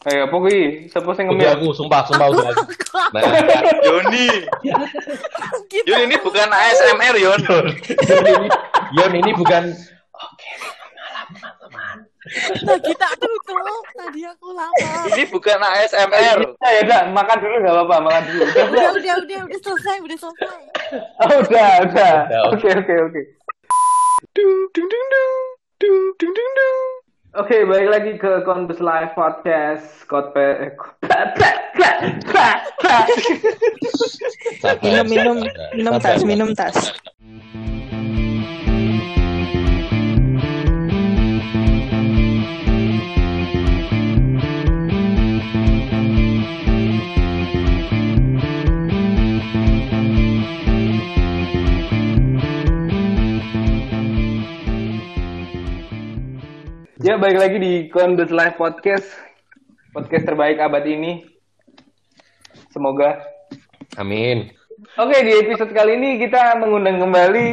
Eh, apa kuwi? Sapa sing ngemil? aku, sumpah, sumpah udah. Nah, Yoni. Kita Yon ini bukan ASMR Yon. Yon ini, Yon ini bukan nah, kita tutup. Tadi aku lapar. Ini bukan ASMR. Ya, ya udah, makan dulu enggak apa-apa, makan dulu. Udah, Udah, udah, udah, udah selesai, udah selesai. Oh, udah, udah. Udah, Oke, oke, oke. Dung dung dung dung. Dung dung dung dung. Oke, balik lagi ke Konbus Live Podcast. Kotpe eh, Minum, minum, minum tas, minum tas. Ya, balik lagi di Konbus Live Podcast. Podcast terbaik abad ini. Semoga. Amin. Oke, di episode kali ini kita mengundang kembali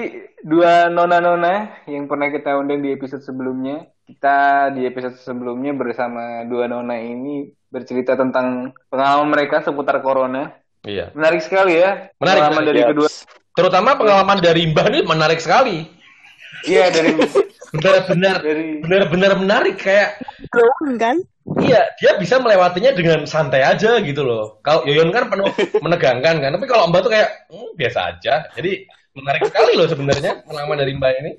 dua nona-nona yang pernah kita undang di episode sebelumnya. Kita di episode sebelumnya bersama dua nona ini bercerita tentang pengalaman mereka seputar corona. Iya. Menarik sekali ya. Menarik, pengalaman menarik, dari ya. kedua. Terutama pengalaman dari Mbah ini menarik sekali. Iya, dari Benar-benar dari benar-benar menarik kayak Belum kan? Iya, dia bisa melewatinya dengan santai aja gitu loh. Kalau Yoyon kan penuh menegangkan kan, tapi kalau Mbak tuh kayak hmm, biasa aja. Jadi menarik sekali loh sebenarnya pengalaman dari Mbak ini.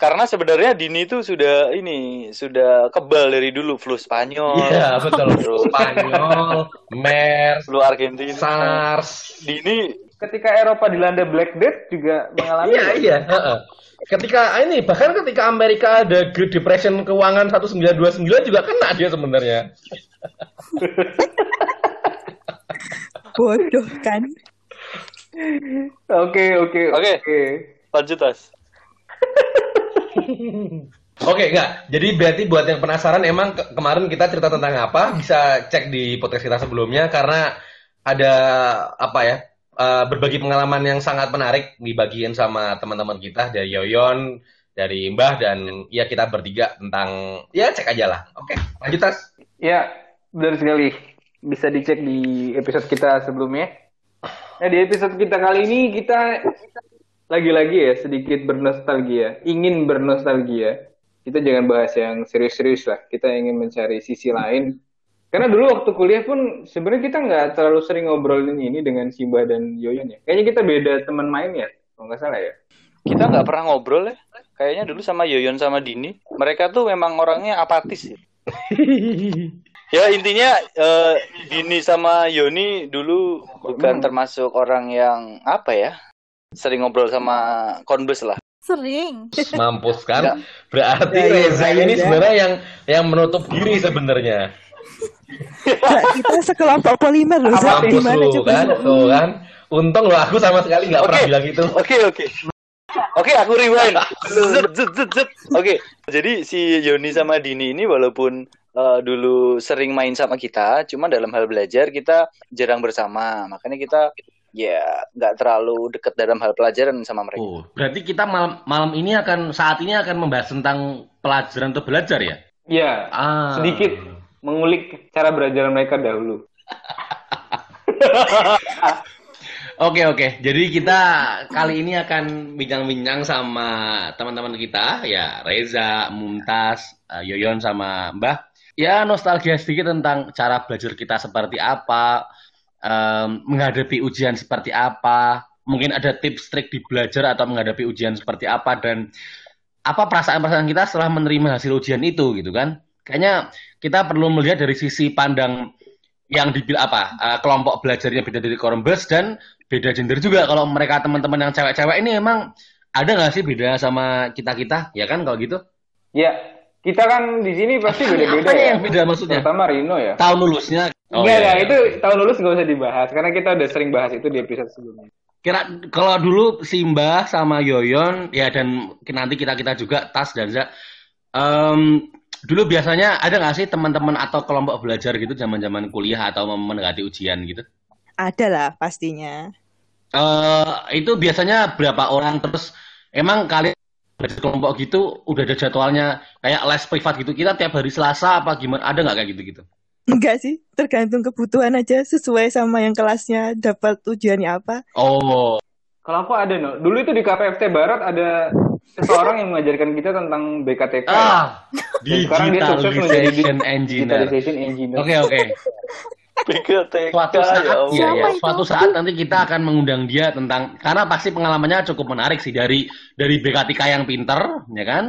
Karena sebenarnya Dini itu sudah ini sudah kebal dari dulu flu Spanyol, Iya, betul. Terus. Spanyol, MERS, flu Argentina. SARS. Dini ketika Eropa dilanda Black Death juga mengalami Iya, iya. heeh. Ketika ini bahkan ketika Amerika ada Great Depression keuangan 1929 juga kena dia sebenarnya. Bodoh kan? Oke, oke, Oke. oke. lanjut tas. Oke, enggak. Jadi berarti buat yang penasaran emang ke- kemarin kita cerita tentang apa bisa cek di podcast kita sebelumnya karena ada apa ya? Eh, berbagi pengalaman yang sangat menarik dibagiin sama teman-teman kita dari Yoyon, dari Mbah dan ya kita bertiga tentang ya cek aja lah. Oke, lanjut tas. Ya, benar sekali. Bisa dicek di episode kita sebelumnya. Nah, di episode kita kali ini kita lagi-lagi ya sedikit bernostalgia, ingin bernostalgia. Kita jangan bahas yang serius-serius lah. Kita ingin mencari sisi lain. Karena dulu waktu kuliah pun sebenarnya kita nggak terlalu sering ngobrolin ini dengan Simba dan Yoyon ya. Kayaknya kita beda teman main ya, kalau nggak salah ya. Kita nggak pernah ngobrol ya. Kayaknya dulu sama Yoyon sama Dini, mereka tuh memang orangnya apatis ya. Ya intinya eh, Dini sama Yoni dulu bukan termasuk orang yang apa ya sering ngobrol sama konbes lah. Sering. Mampus kan? Berarti Ya, ya, Reza ya, ini ya. sebenarnya yang yang menutup diri sebenarnya. Nggak, kita sekelompok polimer loh. Zat. Gimana coba? kan, tuh kan. Untung lo aku sama sekali nggak pernah Oke. bilang itu. Oke oke. Oke aku rewind. Zut, zut, zut, zut. Oke jadi si Yoni sama Dini ini walaupun eh, dulu sering main sama kita, cuma dalam hal belajar kita jarang bersama. Makanya kita ya nggak terlalu dekat dalam hal pelajaran sama mereka. Oh, berarti kita malam malam ini akan saat ini akan membahas tentang pelajaran untuk belajar ya? Ya, Ah. sedikit mengulik cara belajar mereka dahulu. Oke oke, jadi kita kali ini akan bincang-bincang sama teman-teman kita ya Reza, Mumtaz, eh, Yoyon sama Mbah. Ya nostalgia sedikit tentang cara belajar kita seperti apa, em, menghadapi ujian seperti apa, mungkin ada tips trik di belajar atau menghadapi ujian seperti apa dan apa perasaan-perasaan kita setelah menerima hasil ujian itu gitu kan? Kayaknya kita perlu melihat dari sisi pandang yang dibilang apa eh, kelompok belajarnya beda dari Korumbes dan beda gender juga kalau mereka teman-teman yang cewek-cewek ini emang ada nggak sih beda sama kita kita ya kan kalau gitu Ya, kita kan di sini pasti beda-beda ya. yang beda maksudnya Terutama Rino ya. tahun lulusnya oh, Enggak, iya, enggak, iya. itu tahun lulus nggak usah dibahas karena kita udah sering bahas itu di episode sebelumnya. kira kalau dulu Simba sama Yoyon ya dan nanti kita kita juga Tas dan Za em, dulu biasanya ada nggak sih teman-teman atau kelompok belajar gitu zaman-zaman kuliah atau mendekati ujian gitu? Ada lah pastinya. eh itu biasanya berapa orang? Terus emang kalian belajar kelompok gitu udah ada jadwalnya kayak les privat gitu kita tiap hari Selasa apa gimana? Ada nggak kayak gitu gitu Enggak sih, tergantung kebutuhan aja sesuai sama yang kelasnya dapat tujuannya apa. Oh, Kalau aku ada no, dulu itu di KPFT Barat ada seseorang yang mengajarkan kita tentang BKTK. ya. ah, Dan sekarang dia sukses menjadi digitalization engineer. digitalization engineer. Oke oke. BKTK Suatu saat, ya. Siapa itu? suatu saat nanti kita akan mengundang dia tentang karena pasti pengalamannya cukup menarik sih dari dari BKTK yang pinter, ya kan?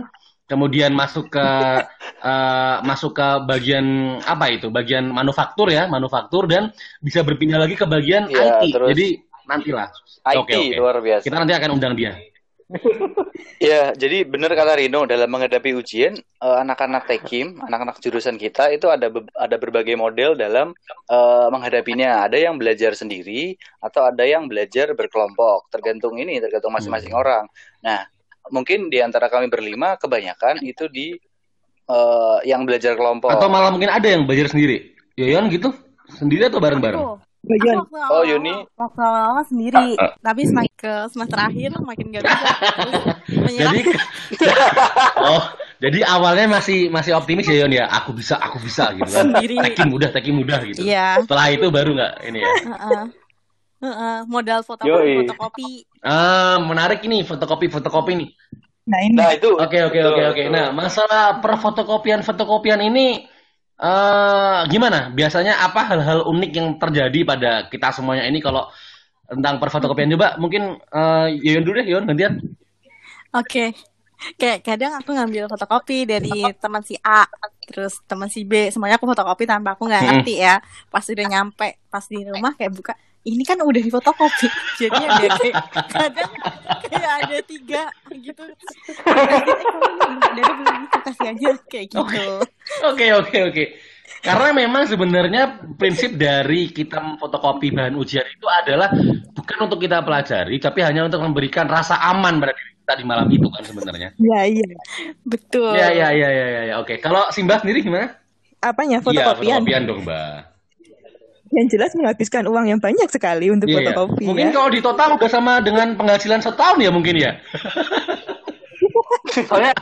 Kemudian masuk ke eh, masuk ke bagian apa itu? Bagian manufaktur ya, manufaktur dan bisa berpindah lagi ke bagian Iya, IT. terus- Jadi nantilah. IT Oke, oke. luar biasa. Kita nanti akan undang dia. Ya, jadi benar kata Rino dalam menghadapi ujian eh, anak-anak tekim, anak-anak jurusan kita itu ada be- ada berbagai model dalam eh, menghadapinya. Ada yang belajar sendiri atau ada yang belajar berkelompok. Tergantung ini, tergantung masing-masing orang. Nah, mungkin di antara kami berlima kebanyakan itu di eh, yang belajar kelompok. Atau malah mungkin ada yang belajar sendiri. Yoyon gitu? Sendiri atau bareng-bareng? Bagian aku waktu Oh, Yuni. Waktu awal sendiri, tapi semakin ke semester akhir makin gak bisa. Terus menyerah. Jadi Oh, jadi awalnya masih masih optimis ya Yon ya. Aku bisa, aku bisa gitu kan. Sendiri. Mudah, teking mudah gitu. Iya. Setelah itu baru nggak ini ya. Heeh. Heeh, modal fotokopi, Yoi. fotokopi. Ah, menarik ini fotokopi fotokopi nih. Nah ini Nah, itu Oke oke oke oke. Nah masalah perfotokopian fotokopian ini eh gimana? Biasanya apa hal-hal unik yang terjadi pada kita semuanya ini kalau tentang perfotokopian coba mungkin eh Yoyon dulu deh Yoyon gantian. Oke. Kayak kadang aku ngambil fotokopi dari teman si A, terus teman si B, semuanya aku fotokopi tanpa aku nggak ngerti ya. Pas udah nyampe, pas di rumah kayak buka, ini kan udah di fotokopi. Jadi ada kayak kadang kayak ada tiga gitu. Dari aku kasih aja kayak gitu. Oke oke oke. Karena memang sebenarnya prinsip dari kita memfotokopi bahan ujian itu adalah bukan untuk kita pelajari, tapi hanya untuk memberikan rasa aman pada diri kita di malam itu kan sebenarnya. ya iya. Betul. Ya ya ya ya ya. ya. Oke. Kalau Simbah sendiri gimana? Apanya Iya fotokopian? fotokopian dong Mbak. Yang jelas menghabiskan uang yang banyak sekali untuk Iya, iya. fotokopi Mungkin ya. kalau di total udah sama dengan penghasilan setahun ya mungkin ya. Soalnya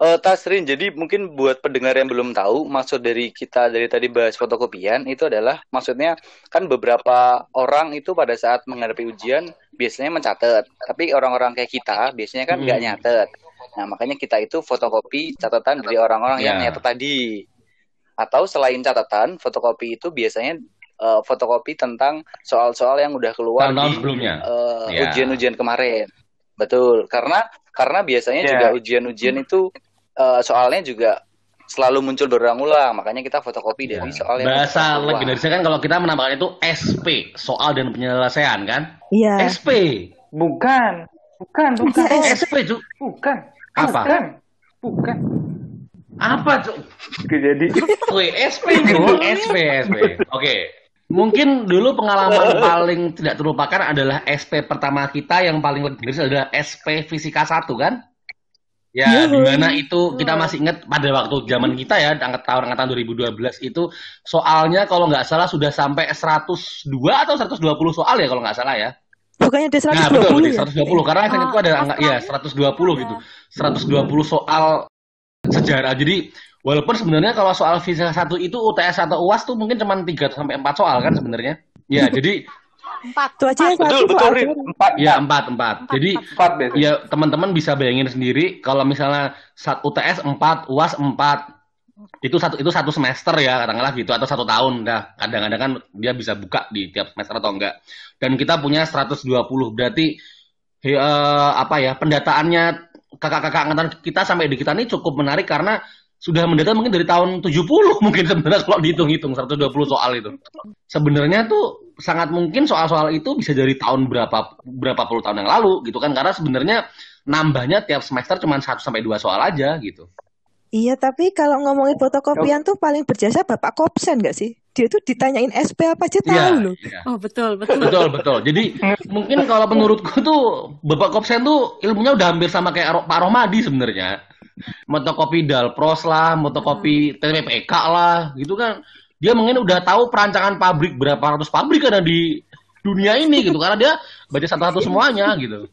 Eh, Tasrin, jadi mungkin buat pendengar yang belum tahu, maksud dari kita dari tadi bahas fotokopian itu adalah maksudnya kan beberapa orang itu pada saat menghadapi ujian biasanya mencatat, tapi orang-orang kayak kita biasanya kan nggak Hmm. nyatet. Nah, makanya kita itu fotokopi catatan dari orang-orang yang Ya. nyatet tadi. Atau selain catatan, fotokopi itu biasanya eh, fotokopi tentang soal-soal yang udah keluar Tahun-tahun di sebelumnya. eh, Ya. ujian-ujian kemarin. Betul, karena karena biasanya Ya. juga ujian-ujian itu eh, soalnya juga selalu muncul berulang-ulang, makanya kita fotokopi dari soal yang Ya. Bahasa legendarisnya kan kalau kita menamakan itu SP, soal dan penyelesaian kan? Iya. SP. bukan, bukan, bukan, SP, Cuk. bukan. Apa? Bukan. Bukan. Apa, Cuk? Oke, jadi SP, Cuk. SP, SP. Oke. Mungkin dulu pengalaman paling tidak terlupakan adalah SP pertama kita yang paling legendaris adalah SP Fisika 1 kan? Ya, Yuhu. di mana itu kita masih ingat pada waktu zaman kita ya, angkat tahun angkatan 2012 itu soalnya kalau nggak salah sudah sampai 102 atau 120 soal ya kalau nggak salah ya. Bukannya ada 120 Nah, betul, ya? 120 karena saya itu ada angka ya terakhir. 120 gitu. 120 soal sejarah. Jadi walaupun sebenarnya kalau soal fisika 1 itu UTS atau UAS tuh mungkin cuma 3 sampai 4 soal kan sebenarnya. Ya, jadi Empat. Itu aja yang Betul, satu betul, Rin. doang. empat, ya 4 4. Jadi empat biasanya. ya teman-teman bisa bayangin sendiri kalau misalnya sat- UTS 4, UAS 4 itu satu itu satu semester ya katakanlah gitu atau satu tahun dah kadang-kadang kan dia bisa buka di tiap semester atau enggak dan kita punya 120 berarti he- eh, apa ya pendataannya kakak-kakak angkatan kita sampai di kita ini cukup menarik karena sudah mendata mungkin dari tahun 70 mungkin sebenarnya kalau dihitung-hitung 120 soal itu sebenarnya tuh sangat mungkin soal-soal itu bisa dari tahun berapa berapa puluh tahun yang lalu gitu kan karena sebenarnya nambahnya tiap semester cuma 1 sampai 2 soal aja gitu. Iya, tapi kalau ngomongin fotokopian tuh paling berjasa Bapak Kopsen nggak sih? Dia tuh ditanyain SP apa aja tahu Iya, loh. iya. Oh betul betul. Betul betul. Jadi mungkin kalau menurutku tuh Bapak Kopsen tuh ilmunya udah hampir sama kayak Pak Romadi sebenarnya. Motokopi Dalpros lah, motokopi TPPK lah, gitu kan. Dia mungkin udah tahu perancangan pabrik berapa ratus pabrik ada di dunia ini gitu karena dia baca satu-satu semuanya gitu.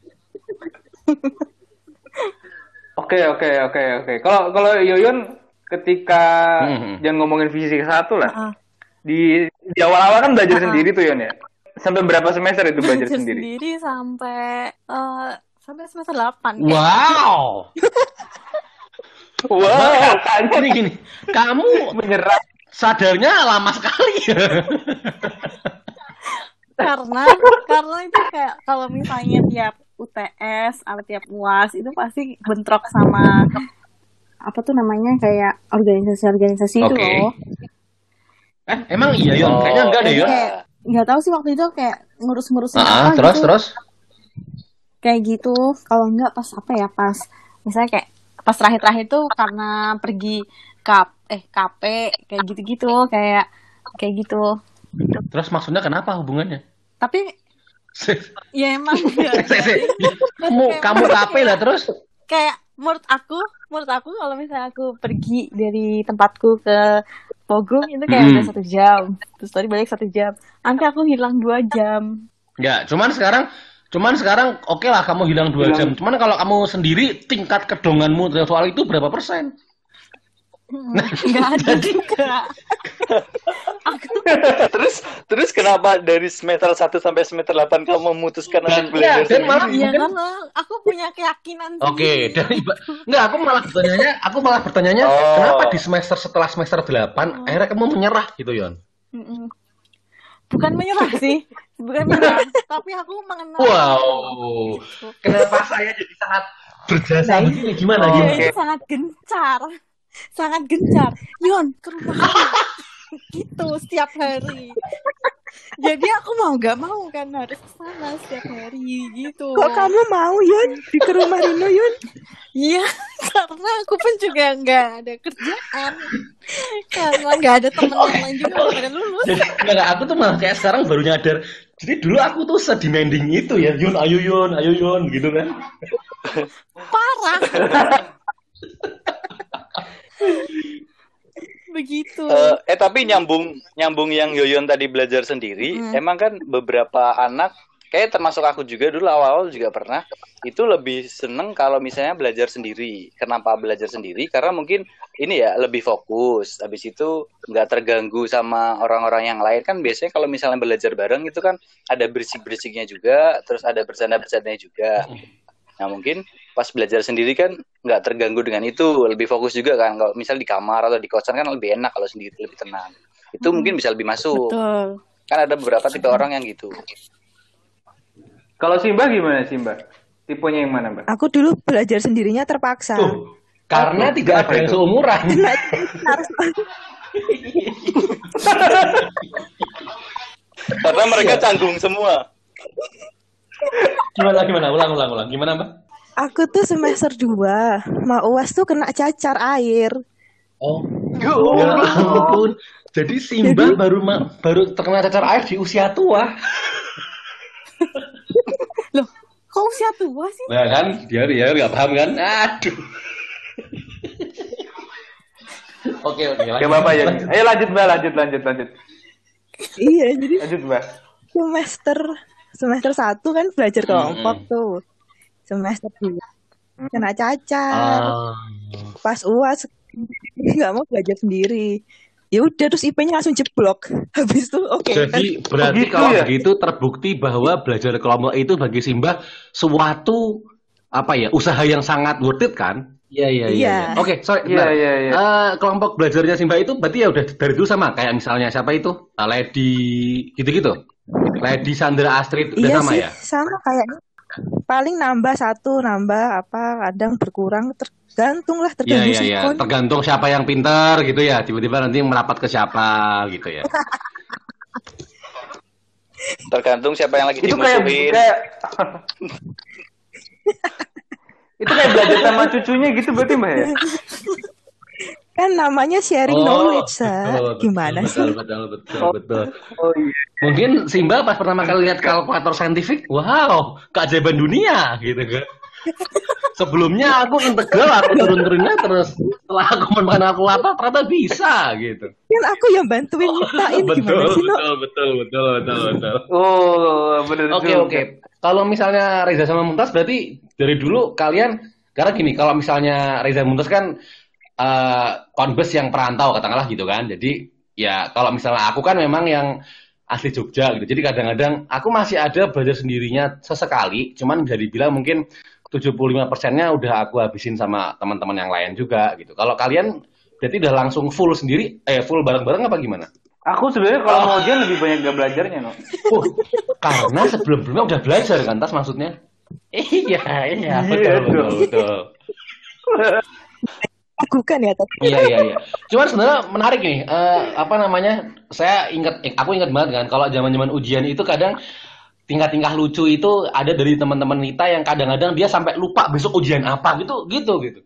Oke, oke, oke, oke. Kalau kalau Yoyon ketika Hmm. jangan ngomongin fisika satu lah. Heeh. Di di awal-awal kan belajar Ah. sendiri tuh Yon ya. Sampai berapa semester itu belajar Belajar sendiri? sendiri sampai eh, sampai semester 8 Wow. Wow. Ini gini, kamu Menyerah. sadarnya lama sekali ya. karena karena itu kayak kalau misalnya tiap UTS atau tiap UAS itu pasti bentrok sama apa tuh namanya kayak organisasi-organisasi itu Oke. loh. Eh, emang iya Yon? Kayaknya enggak deh Yon. kayak nggak tahu sih waktu itu kayak ngurus-ngurusin Ah, apa terus gitu. terus. kayak gitu kalau enggak pas apa ya pas misalnya kayak pas terakhir-terakhir tuh karena pergi kap eh KP kayak gitu-gitu kayak kayak gitu Terus maksudnya kenapa hubungannya? tapi ya emang ya, kamu kamu kape lah terus. kayak menurut aku menurut aku kalau misalnya aku pergi dari tempatku ke Pogong itu kayak Hmm. udah satu jam terus tadi balik satu jam nanti aku hilang dua jam Ya, cuman sekarang cuman sekarang oke lah kamu hilang dua Hilang. jam. Cuman kalau kamu sendiri tingkat kedonganmu soal itu berapa persen? nggak ada juga aku terus terus kenapa dari semester 1 sampai semester 8 kamu memutuskan Dan- untuk belajar iya, dan malah-? Iya karena aku punya keyakinan Oke, sendiri. dari enggak aku malah bertanya aku malah bertanyanya Oh. kenapa di semester setelah semester 8 akhirnya kamu menyerah gitu, Yon? Bukan menyerah sih, bukan menyerah, tapi aku mengenal. Wow. Kenapa saya jadi sangat berjasa Nah, begini? Gimana Oh, gimana? sangat gencar, sangat gencar. Yon ke rumah gitu setiap hari. Jadi aku mau gak mau kan harus ke sana setiap hari gitu. Kok kamu mau Yun di ke rumah Rino Yun? Iya, karena aku pun juga nggak ada kerjaan, karena nggak ada temen yang lain juga yang pada lulus. Jadi enggak, aku tuh malah kayak sekarang baru nyadar. Jadi dulu aku tuh sedemanding itu ya, Yun, ayo Yun, ayo Yun, gitu kan. Parah. Begitu. Eh, eh tapi nyambung nyambung yang Yoyon tadi belajar sendiri, Hmm. emang kan beberapa anak kayak termasuk aku juga dulu awal-awal juga pernah itu lebih seneng kalau misalnya belajar sendiri. Kenapa belajar sendiri? Karena mungkin ini ya lebih fokus. Habis itu nggak terganggu sama orang-orang yang lain kan biasanya kalau misalnya belajar bareng itu kan ada berisik-berisiknya juga, terus ada bercanda-bercandanya juga. Nah mungkin pas belajar sendiri kan nggak terganggu dengan itu, lebih fokus juga kan. Kalau misal di kamar atau di kosan kan lebih enak kalau sendiri lebih tenang. Itu mungkin bisa lebih masuk. Betul. Kan ada beberapa tipe orang yang gitu. Kalau Simba gimana Simba? Tipenya yang mana, Mbak? Aku dulu belajar sendirinya terpaksa. Tuh, karena tidak ada yang seumuran. Harus Karena mereka canggung semua. Gimana gimana? Ulang ulang ulang. Gimana, Mbak? Aku tuh semester 2 mau uas tuh kena cacar air. Oh. Ya ampun. Jadi Simba baru ma- baru terkena cacar air di usia tua. Loh, kok usia tua sih? Nah kan, dia dia nggak paham kan? Aduh. Oke oke. Ya lanjut. Bapak ya. Ayo lanjut Mbak, lanjut lanjut lanjut. Iya, jadi Lanjut Mbak. semester semester 1 kan belajar kelompok Mm-mm. tuh. Semester 2 kena cacar. Ah. Pas uas nggak mau belajar sendiri. Ya udah terus IP-nya langsung jeblok. Habis tuh oke. Jadi berarti Begitu kalau ya? begitu terbukti bahwa belajar kelompok itu bagi Simba suatu apa ya usaha yang sangat worth it kan? Iya iya Iya. Oke sorry. Iya bentar. iya iya. Eh, kelompok belajarnya Simba itu berarti ya udah dari dulu sama kayak misalnya siapa itu Ah, Lady gitu-gitu. Lady Sandra Astrid udah Iya sama sih, ya. sama kayaknya. Paling nambah satu, nambah apa, kadang berkurang, tergantung lah, Iya tergantung iya iya. sikon. Tergantung siapa yang pintar gitu ya. Tiba-tiba nanti merapat ke siapa gitu ya. Tergantung siapa yang lagi itu kayak kayak itu kayak belajar sama cucunya gitu berarti mbak ya Kan namanya sharing knowledge, Sa. betul, Gimana betul, sih? Betul betul betul. oh iya Mungkin Simba pas pertama kali lihat kalkulator saintifik, wow, keajaiban dunia gitu kan. Sebelumnya aku integral, aku turun-turunnya terus setelah aku menemukan kalkulator ternyata bisa gitu. Kan aku yang bantuin nyiptain gimana betul, sih, No? betul, betul, betul, betul, betul. oh bener Oke juga. oke. Kalau misalnya Reza sama Mumtaz berarti dari dulu kalian karena gini kalau misalnya Reza Mumtaz kan eh konbes yang perantau katakanlah gitu kan. Jadi ya kalau misalnya aku kan memang yang asli Jogja gitu. Jadi kadang-kadang aku masih ada belajar sendirinya sesekali, cuman bisa dibilang mungkin 75 persennya udah aku habisin sama teman-teman yang lain juga gitu. Kalau kalian berarti udah langsung full sendiri, eh full bareng-bareng apa gimana? Aku sebenarnya kalau mau ujian lebih banyak gak belajarnya, no. Oh, karena sebelum-sebelumnya udah belajar kan, tas maksudnya? Iya, iya, betul, Iya, betul, betul. Ragukan ya tapi Iya, iya, iya. Cuman sebenarnya menarik nih, eh, apa namanya? Saya ingat, eh, aku ingat banget kan, kalau zaman-zaman ujian itu kadang tingkah-tingkah lucu itu ada dari teman-teman kita yang kadang-kadang dia sampai lupa besok ujian apa gitu, gitu, gitu.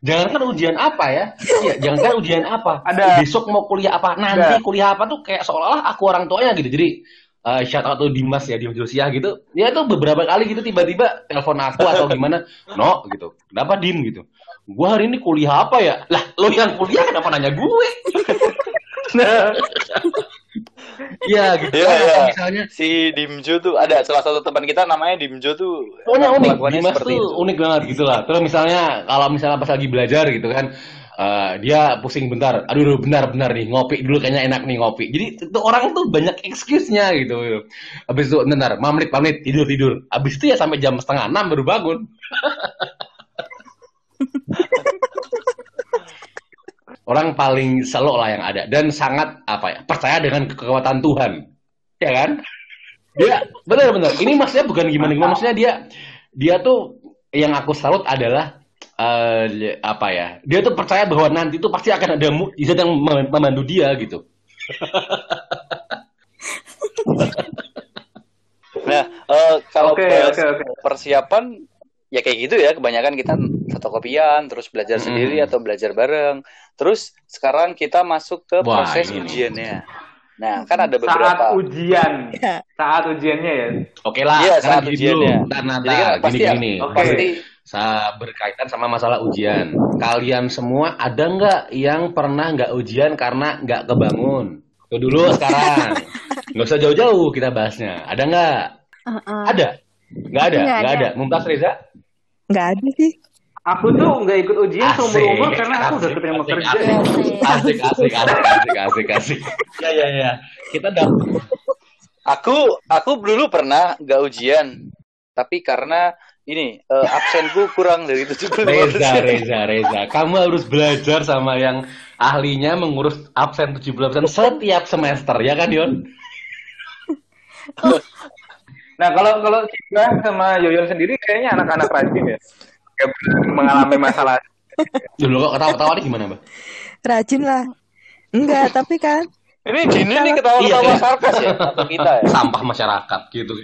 Jangan kan ujian apa ya? Iya, jangan kan ujian apa. Ada. Besok mau kuliah apa? Nanti Ada. kuliah apa tuh kayak seolah-olah aku orang tuanya gitu. Jadi eh shout out to Dimas ya, Dimas Josiah gitu. Dia tuh beberapa kali gitu tiba-tiba telepon aku atau gimana, no gitu. Kenapa Dim gitu? Gua hari ini kuliah apa ya? Lah, lo yang kuliah kenapa nanya gue? Iya gitu. Iya, iya. Misalnya Si Dimjo tuh ada salah satu teman kita namanya Dimjo tuh. Pokoknya unik, Dimas seperti tuh itu. unik banget gitu lah. Terus misalnya kalau misalnya pas lagi belajar gitu kan, eh, dia pusing bentar, aduh aduh, benar benar nih ngopi dulu kayaknya enak nih ngopi. Jadi itu orang tuh banyak excuse-nya gitu. Habis itu bentar, 5 menit, 5 menit tidur tidur. Habis itu ya sampai jam setengah enam baru bangun. orang paling selo lah yang ada dan sangat apa ya percaya dengan kekuatan Tuhan, ya kan? Dia benar-benar. Ini maksudnya bukan gimana gimana, maksudnya dia dia tuh yang aku salut adalah eh, apa ya? Dia tuh percaya bahwa nanti tuh pasti akan ada mukjizat yang mem- membantu dia gitu. Nah, eh, kalau bahas oke, oke. persiapan ya kayak gitu ya. Kebanyakan kita fotokopian, terus belajar Hmm. sendiri atau belajar bareng. Terus sekarang kita masuk ke Wah, proses ini ujiannya. Nah, kan ada Saat beberapa. ujian. Ya. Saat ujiannya ya. Oke lah, Iya, sekarang saat gini ujiannya. dulu. Ntar, Jadi kan pasti gini, gini. Oke. pasti berkaitan sama masalah ujian. Kalian semua ada nggak yang pernah nggak ujian karena nggak kebangun? Tuh dulu sekarang. Nggak usah jauh-jauh kita bahasnya. Ada nggak? Heeh. Ada? Nggak ada? Nggak Nggak ada. ada. Mumtaz Reza? nggak ada sih. Aku tuh nggak ikut ujian Asik, seumur umur karena aku udah asik, keterima asik, kerja. asik. Asik, asik, asik, asik, asik, asik. Ya, ya, ya. Kita dapat Aku aku dulu pernah nggak ujian, tapi karena ini eh, absenku kurang dari 75 Reza, Reza, Reza. Kamu harus belajar sama yang ahlinya mengurus absen 70% setiap semester, ya kan, Yon? Nah kalau kalau Cika sama Yoyon sendiri kayaknya anak-anak rajin ya. Kayak mengalami masalah. Dulu kok ketawa-ketawa nih gimana, Mbak? Rajin lah. Enggak, tapi kan Ini Dini nih ketawa-ketawa Iya, kan? sarkas ya atau kita ya? Sampah masyarakat gitu.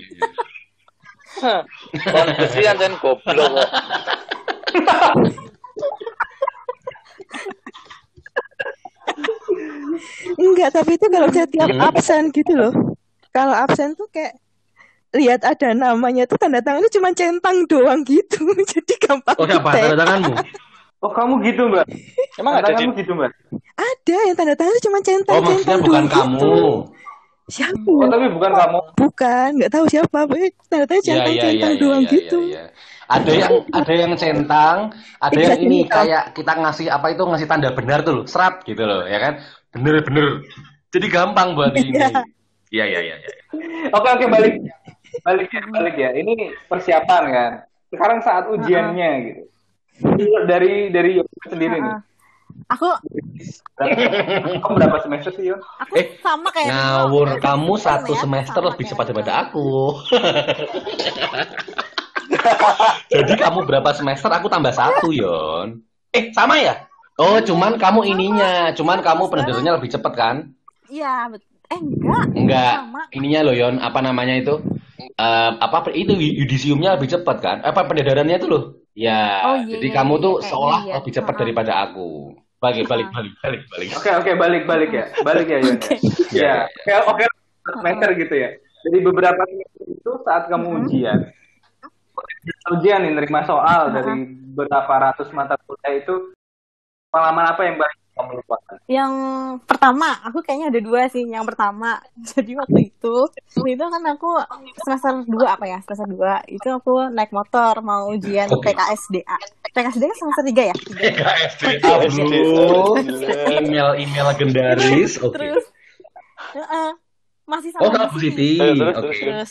Kondisian dan goblok enggak, tapi itu kalau misalnya tiap absen gitu loh. Kalau absen tuh kayak lihat ada namanya tuh tanda tangannya cuma centang doang gitu. Jadi gampang Oh, siapa? Tanda tanganmu? Oh kamu gitu mbak? Emang ada kamu gitu mbak? Ada yang tanda tangan cuma centang Oh, maksudnya centang bukan kamu. gitu. Siapa? Oh tapi bukan kamu. Bukan, nggak tahu siapa. Tanda tangan Iya, centang iya, centang iya, doang iya, gitu. iya, iya. Ada yang ada yang centang, ada Iya, yang ini centang. kayak kita ngasih apa itu ngasih tanda benar tuh loh, serat gitu loh, ya kan? Bener-bener. Jadi gampang buat ini. Iya. Iya, iya, iya, iya. Oke oke balik balik ya balik ya. Ini persiapan kan. Sekarang saat ujiannya gitu. Dari dari sendiri nih. Heeh. Aku Kamu berapa semester sih Yon? aku Eh, sama kayak Ngawur, Nino. kamu satu ya, semester sama lebih cepat daripada aku. Jadi kamu berapa semester, aku tambah satu, Yon. Eh, sama ya? Oh, cuman kamu ininya, cuman kamu pendidikannya lebih cepat kan? Iya, eh enggak. Enggak, Sama. ininya loh Yon, apa namanya itu? Eh, apa itu yudisiumnya lebih cepat kan? Apa pendedarannya itu loh? Ya, Oh, iya, jadi iya, kamu iya, tuh seolah iya. lebih cepat daripada aku. Balik, balik, balik, balik, balik. Oke oke balik balik ya balik ya Yon. Iya, Ya oke oke semester gitu ya. Jadi beberapa itu saat kamu Hmm. ujian ujian nih nerima soal dari berapa ratus mata kuliah itu pengalaman apa yang paling kamu lupakan? Yang pertama, aku kayaknya ada dua sih. Yang pertama, jadi waktu itu, waktu itu kan aku semester 2 apa ya? Semester 2 itu aku naik motor mau ujian Oke. PKSDA. PKSDA kan semester 3 ya? Tiga. PKSDA bro. Email-email legendaris. Oke. Terus, Heeh. masih Oh, sama sama Bu Siti. Terus, terus, Oke. terus.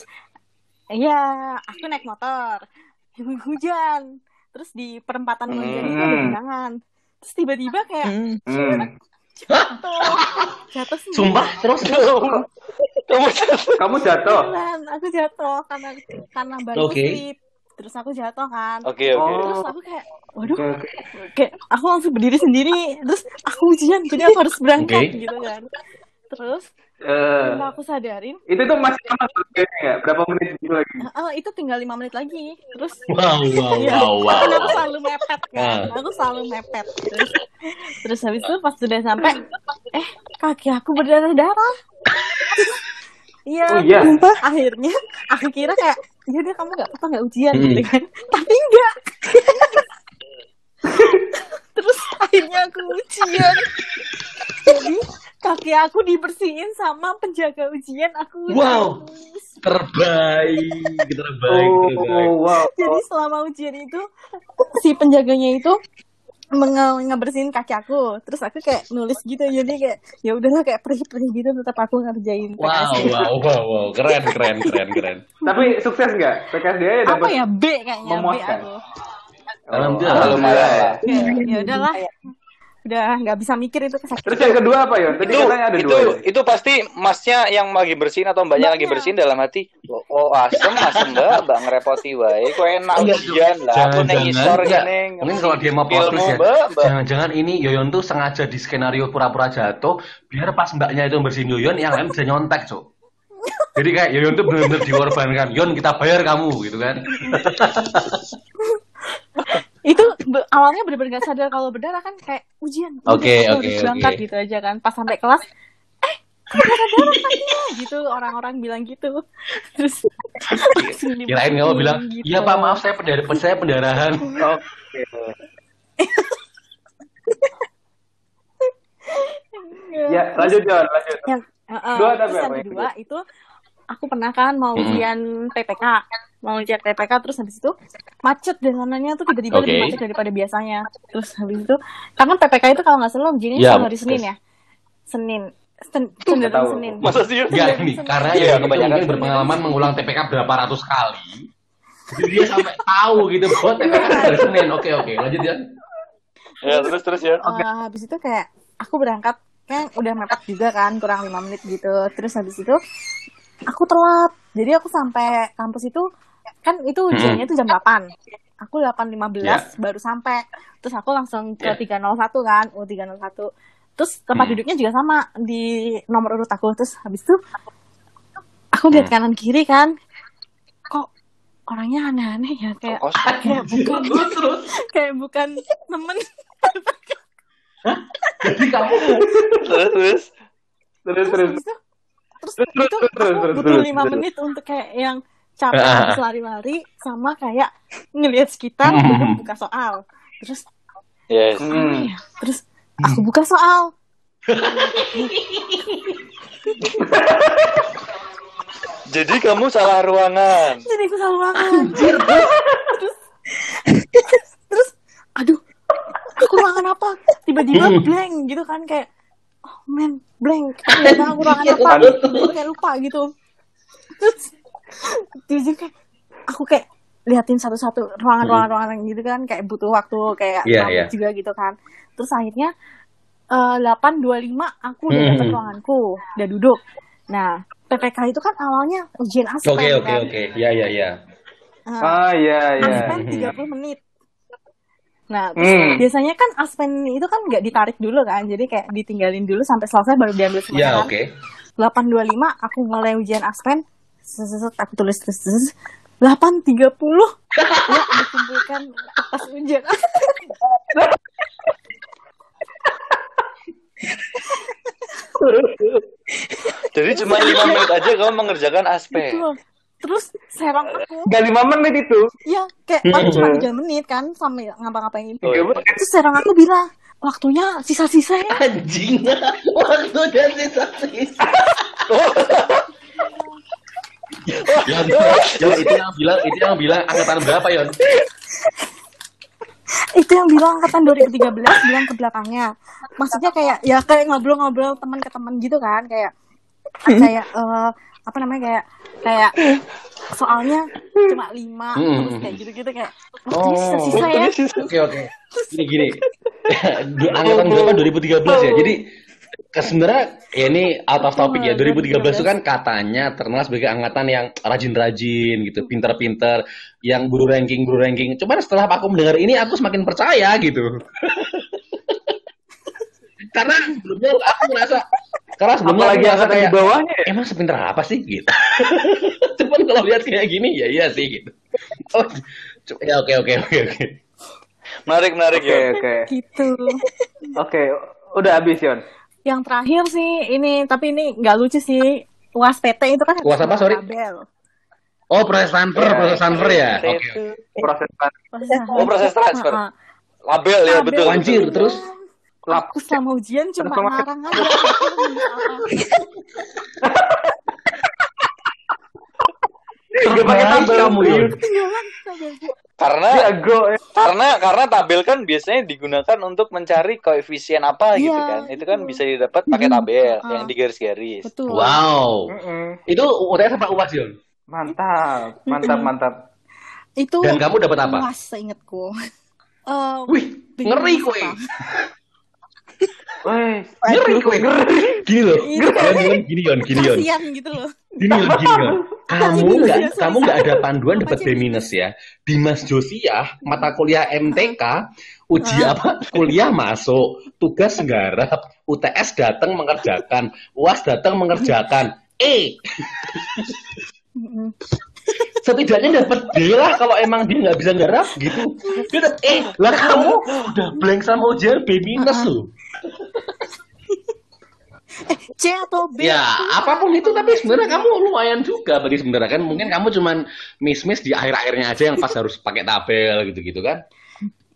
Iya, aku naik motor, hujan. Terus di perempatan hujan itu ada Hmm. genangan. Terus tiba-tiba kayak Hmm. Hmm. jatuh, jatuh sih. Sumpah terus kamu Kamu jatuh. Aku jatuh karena karena baru slip. Terus aku jatuh kan. Oke oke. Terus Oh. aku kayak, waduh, oke. kayak aku langsung berdiri sendiri. Terus aku ujian, jadi aku harus berangkat Oke. gitu kan. Terus Eh, setelah aku sadarin, itu tuh masih lama kayaknya ya? Berapa menit gitu lagi? "Ah, itu tinggal lima menit lagi. Terus wow wow Iya, wow wow. kan aku selalu mepet kan. Ah. Aku selalu mepet. Terus, terus habis itu pas sudah sampai, eh kaki aku berdarah-darah. Iya. Oh, iya? Akhirnya aku kira kayak, ya udah kamu nggak apa nggak ujian Hmm. gitu kan. Tapi enggak. terus akhirnya aku ujian. Jadi kaki aku dibersihin sama penjaga ujian aku. Wow. nangis. Terbaik, terbaik, terbaik. Oh, wow. Jadi selama ujian itu si penjaganya itu menge ngebersihin kaki aku. Terus aku kayak nulis gitu. Jadi kayak ya udahlah kayak perih-perih gitu tetap aku ngerjain Wow, wow, wow, wow, keren, keren, keren, keren. Tapi sukses nggak? PKSDA ya Apa ya B kayaknya B memuaskan. aku. Alhamdulillah. Oh, Lumayan lah. Kayak, ya udahlah. Udah nggak bisa mikir itu Terus kesakitan. yang kedua apa ya? Tadi itu katanya ada itu dua. ya? itu pasti masnya yang lagi bersihin atau mbaknya lagi bersihin dalam hati oh, oh asem asem mbak mbak ngerepoti wae kok enak ujian lah aku neng isor enggak. gini Mungkin kalau dia mau twist ya. Jangan-jangan ini Yoyon tuh sengaja di skenario pura-pura jatuh biar pas mbaknya itu bersihin Yoyon yang lain bisa nyontek, Cuk. Jadi kayak Yoyon tuh benar-benar dikorbankan. Yon kita bayar kamu gitu kan. itu awalnya bener-bener gak sadar kalau berdarah kan kayak ujian. Oke, oke, berangkat oke. gitu aja kan. Pas sampai kelas, eh kok gak kakinya gitu orang-orang bilang gitu. Terus Kirain kamu bilang, gitu. "Iya, Pak, maaf saya pendarahan, saya pendarahan." oke Ya, lanjut John, lanjut. yang uh, Dua terus yang kedua itu aku pernah kan mau ujian PPK mau ujian PPK terus habis itu macet jalanannya tuh tiba-tiba Oke. lebih macet daripada biasanya terus habis itu karena PPK itu kalau nggak salah ujiannya Ya, selalu hari Senin terus. ya Senin Sen cenderung tahu. Senin masa sih Ya ini karena ya kebanyakan berpengalaman mengulang TPK berapa ratus kali. Jadi dia sampai tahu gitu bahwa TPK hari Senin. Oke oke lanjut ya. ya terus terus ya Eh, habis itu kayak aku berangkat kan udah mepet juga kan kurang lima menit gitu terus habis itu aku telat jadi aku sampai kampus itu kan itu ujiannya itu jam 8 aku 8.15 Ya. baru sampai terus aku langsung ke Ya. 301 kan oh 301 terus tempat Hmm. duduknya juga sama di nomor urut aku terus habis itu aku lihat Hmm. kanan kiri kan kok orangnya aneh-aneh ya kayak Kok kayak bukan Terus terus. kayak bukan temen Jadi kamu terus terus Terus terus. habis itu terus Terus, itu terus, terus, aku terus, butuh terus, lima terus. menit untuk kayak yang capek habis lari-lari sama kayak ngelihat sekitar Hmm. belum buka soal. Terus yes. Apa Hmm. ya? Terus aku buka soal. Jadi kamu salah ruangan. Jadi aku salah ruangan. Terus terus aduh aku ruangan apa? Tiba-tiba Hmm. blank gitu kan kayak oh man blank. Aku ruangan apa. Aku kayak lupa gitu. Terus tiba kayak aku kayak liatin satu-satu ruangan-ruangan ruangan gitu kan kayak butuh waktu kayak lama iya. juga gitu kan terus akhirnya eh, 8.25 aku udah dapet Hmm. ruanganku udah duduk nah PPK itu kan awalnya ujian aspek Oke oke kan oke. Ya ya ya. Ah iya iya. aspen 30 menit. Nah, terus Hmm. biasanya kan aspen itu kan nggak ditarik dulu kan, jadi kayak ditinggalin dulu sampai selesai baru diambil semuanya Ya kan. oke. 8.25 aku mulai ujian aspen, aku tulis terus terus 8.30 ya dikumpulkan kertas ujian jadi cuma lima menit aja kamu mengerjakan aspek Gitu. Terus serong aku, Gak lima menit itu. ya kayak paling cuma 3 menit kan sampai ngapa-ngapain. Oh, iya. Terus serong aku bilang, waktunya sisa-sisa ya. Anjing. Waktu dan sisa-sisa. Yon, Yon, itu yang bilang itu yang bilang angkatan berapa Yon? Itu yang bilang angkatan 2013 bilang ke belakangnya. Maksudnya kayak ya kayak ngobrol-ngobrol teman ke teman gitu kan kayak kayak eh, apa namanya kayak kayak soalnya cuma lima Hmm. terus kayak gitu-gitu kayak waktunya sisa-sisa ya. Oke oke. Gini gini. Angkatan berapa 2013 ya. Jadi sebenarnya ya ini out of topic ya. 2013 itu kan katanya terkenal sebagai angkatan yang rajin-rajin gitu, pinter-pinter, yang guru ranking guru ranking. Cuman setelah aku mendengar ini aku semakin percaya gitu. karena sebelumnya aku merasa karena sebelumnya merasa angkatan di kayak bawahnya ya? emang sepinter apa sih gitu. Cuman kalau lihat kayak gini ya iya sih gitu. Oh, ya oke oke oke oke. Menarik, menarik Oke, ya. oke. Gitu. Oke, udah habis, Yon. Yang terakhir sih ini tapi ini nggak lucu sih. UAS PT itu kan UAS apa, sorry? tabel. Oh proses transfer, Ya, proses transfer ya. Oke. Itu. Proses Oh, proses transfer. Label ya, betul. Wanjir terus. Aku selama ujian cuma ngarang aja. Gak pakai tabel kamu, Yon. Karena Jago ya. karena karena tabel kan biasanya digunakan untuk mencari koefisien apa gitu Iya, kan. Itu kan bisa didapat pakai tabel Ah. yang digaris-garis. Betul. Wow. Mm-mm. Itu UTS apa UAS Yon? Mantap, mantap, mantap. Itu Dan kamu dapat apa? UAS seingatku. Eh, Wih, bikin ngeri kowe. apa? Woi, Ngeri kowe. Gini loh. Itu Yon, Yon, gini Yon, gini Yon. Gitu loh. Gini Yon, gini Yon. Kamu nggak kamu nggak ada panduan Apa dapat? B minus ya. Di Mas Josiah mata kuliah MTK uji Ah. apa? Kuliah masuk tugas nggarap UTS datang mengerjakan UAS datang mengerjakan. E. Setidaknya dapat D lah kalau emang dia nggak bisa nggarap gitu. Dia dapat E. Lah kamu udah blank sama ujian B minus loh C atau B? ya apa pun itu tapi sebenarnya kamu lumayan juga berarti sebenarnya kan mungkin kamu cuman miss miss di akhir akhirnya aja yang pas harus pakai tabel gitu gitu kan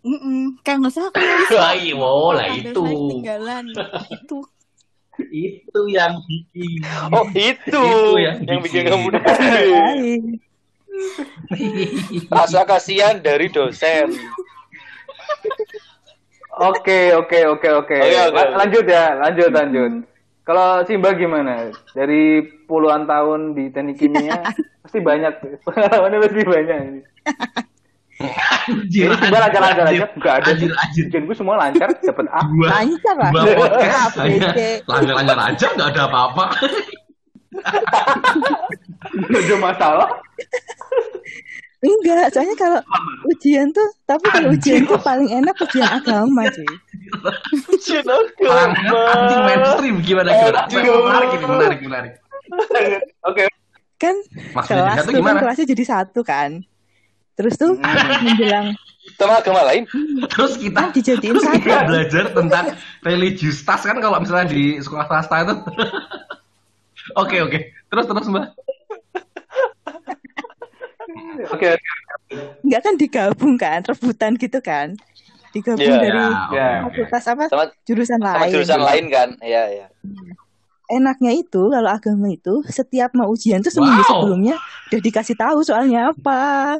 Mm-mm. Kayak nggak salah aku nulis Wah, iya, lah itu. Itu. itu yang bikin Oh, itu, Itu yang yang bikin kamu. Rasa kasihan dari dosen. Oke, oke, oke, oke. La- oke. Lanjut ya, lanjut, lanjut. Kalau Simba gimana? Dari puluhan tahun di teknik kimia, pasti banyak. Pengalamannya pasti banyak. ini. anjir Simba lancar-lancar aja. Enggak ada. anjir anjir Ujian gue semua lancar, dapet A. dua Lancar lah. dua podcast A, B, hanya C. lancar lancar aja nggak ada apa-apa Gak ada masalah. Enggak, soalnya kalau ujian tuh, tapi kalau ujian tuh paling enak ujian agama sih. Ujian orang agama. anjing mainstream gimana gimana menarik ini menarik menarik Oke. Kan Maksudnya jadi kelas satu tuh kan gimana? kelasnya jadi satu kan. Terus tuh Hmm. menjelang Sama agama lain? terus kita kan dijadiin terus satu. kita belajar tentang religiusitas kan kalau misalnya di sekolah swasta itu oke oke terus terus mbak Oke, oke. Enggak kan digabung kan, rebutan gitu kan. Digabung Iya, dari ya, oke. fakultas apa Sama jurusan sama lain. jurusan lain kan? Iya, iya. Enaknya itu kalau agama itu setiap mau ujian tuh seminggu Wow. sebelumnya udah dikasih tahu soalnya apa.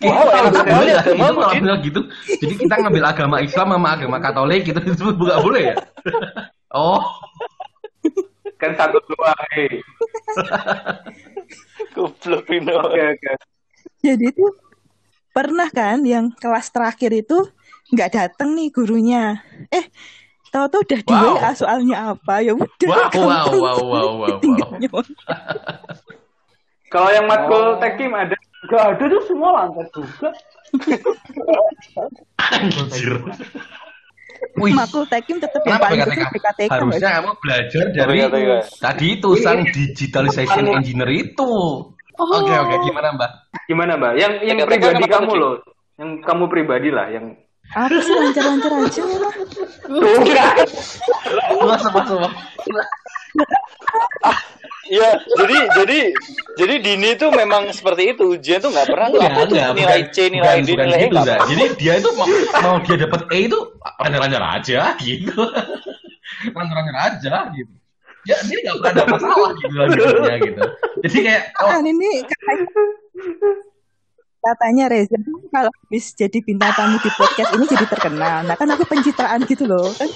Wow, sekali aja. agama, Mungkin. bilang gitu jadi kita ngambil agama Islam sama agama Katolik gitu itu nggak boleh ya oh Kan satu dua. hei. Goblok. Oke, oke. Jadi itu pernah kan yang kelas terakhir itu nggak datang nih gurunya. Eh, tahu-tahu udah di Wow. WA soalnya apa ya udah. Wow, wow, tuh. wow, wow, wow, Tinggal wow. nyolong. Kalau yang matkul Oh. tekim ada? Gak ada tuh semua lancar juga. anjir Wih, Makul tekim tetap yang paling kecil PKTK. Harusnya kamu belajar dari tadi itu sang digitalization engineer itu. Oke oke gimana mbak? Gimana, Mbak? Yang yang Tekem-tekem pribadi kamu loh. Yang kamu pribadi lah, yang Apa sih lancar-lancar aja lah. tuh kan. Semua semua semua. Iya, jadi jadi jadi Dini itu memang seperti itu. Ujian tuh nggak pernah tuh apa tuh nilai C, nilai bukan- D, bukan nilai E gitu. Jadi dia itu mau, mau dia dapat E itu lancar-lancar aja gitu. Lancar-lancar aja gitu. Ya dia nggak pernah ada masalah gitu hidupnya gitu. Jadi kayak oh, Kan ini katanya, katanya Reza kalau habis jadi bintang tamu di podcast ini jadi terkenal. Nah kan aku pencitraan gitu loh kan.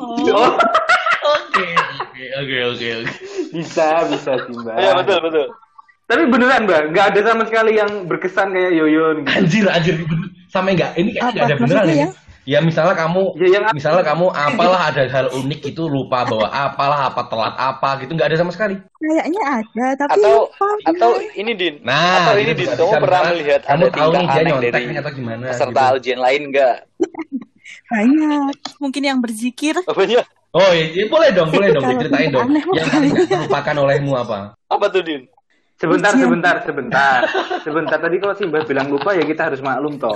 Oh, oke oke oke oke oke. bisa, bisa sih, Mbak. Iya betul betul. Tapi beneran, Mbak, nggak ada sama sekali yang berkesan kayak Yoyon gitu. Anjir anjir sama enggak? Ini kayak nggak ada beneran ini. Ya misalnya kamu Ya, yang misalnya kamu apalah ada hal unik itu lupa bawa apalah apa telat apa gitu nggak ada sama sekali. Kayaknya ada tapi Atau lupa atau gimana. ini Din. Nah, atau ini gitu Din, kamu pernah melihat kamu ada tahu tingkah nih dia nyontek dari atau gimana peserta gitu. ujian lain nggak? banyak. Mungkin yang berzikir. Apanya? Oh iya, iya, boleh dong, boleh dong, diceritain dong. Yang terlupakan olehmu apa? Apa tuh Din? Sebentar, Ujian. sebentar, sebentar. Sebentar tadi kalau si Mbak bilang lupa ya kita harus maklum toh.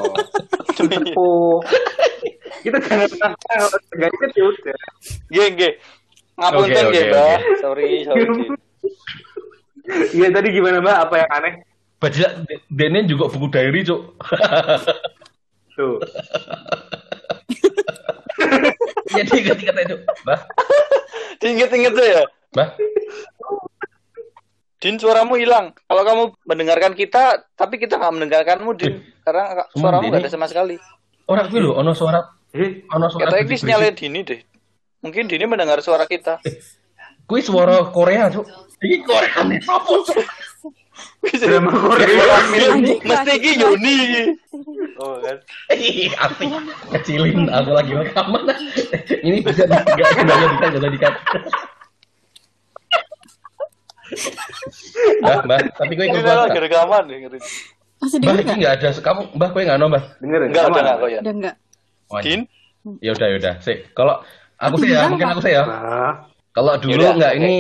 Oh, kita jangan maksa kalau enggak ikut ya udah. Geng, geng. Ngapunten nggih, Mbak. Sorry, sorry. Iya tadi gimana Mbak? Apa yang aneh? Bajak Dene juga buku diary, Cuk. Tuh. Jadi ingat-ingat itu. Mbah, Ingat-ingat tuh ya. Mbah. Din suaramu hilang. Kalau kamu mendengarkan kita, tapi kita nggak mendengarkanmu, Din. Karena Cuman suaramu nggak ini- ada sama sekali. Orang lho ono suara Eh, ono suara Katanya ini sinyalnya Dini deh. Mungkin Dini mendengar suara kita. Kuwi suara Korea, Cuk. Iki Korea nih, apa, Cuk? drama Korea. Mesti iki Yuni iki. Oh kan. Ih, asik. Kecilin aku lagi rekaman. Ini bisa di- nggak sebenarnya bisa dikat. Mbah, mbah, tapi gue Ini ikut lagi mbah. rekaman nih. ngeri. Masih Mbah, dengar ini nggak? nggak ada. Kamu, mbah, gue nggak nambah. Denger Enggak, udah enggak kok ya. Udah enggak. Oh, Din, ya udah, ya udah. Sih, kalau aku sih ya, mungkin aku sih ya. Kalau dulu Yaudah, nggak oke. ini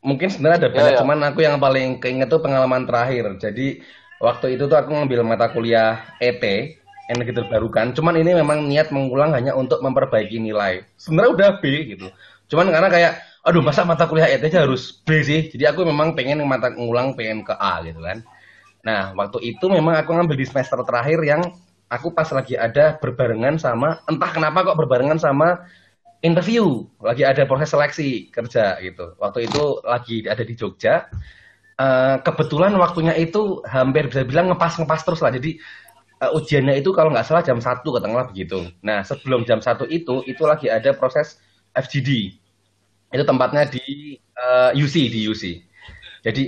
mungkin sebenarnya ada Ya, banyak, ya. cuman aku yang paling keinget tuh pengalaman terakhir. Jadi waktu itu tuh aku ngambil mata kuliah ET, energi terbarukan. Cuman ini memang niat mengulang hanya untuk memperbaiki nilai. Sebenarnya udah B gitu. Cuman karena kayak, aduh masa mata kuliah ET aja harus B sih. Jadi aku memang pengen mata ngulang pengen ke A gitu kan. Nah waktu itu memang aku ngambil di semester terakhir yang aku pas lagi ada berbarengan sama, entah kenapa kok berbarengan sama interview. Lagi ada proses seleksi kerja gitu. Waktu itu lagi ada di Jogja. Eh, kebetulan waktunya itu hampir bisa bilang ngepas ngepas terus lah. Jadi eh, ujiannya itu kalau nggak salah jam satu katakanlah begitu. Nah sebelum jam satu itu itu lagi ada proses FGD itu tempatnya di eh, UC di UC jadi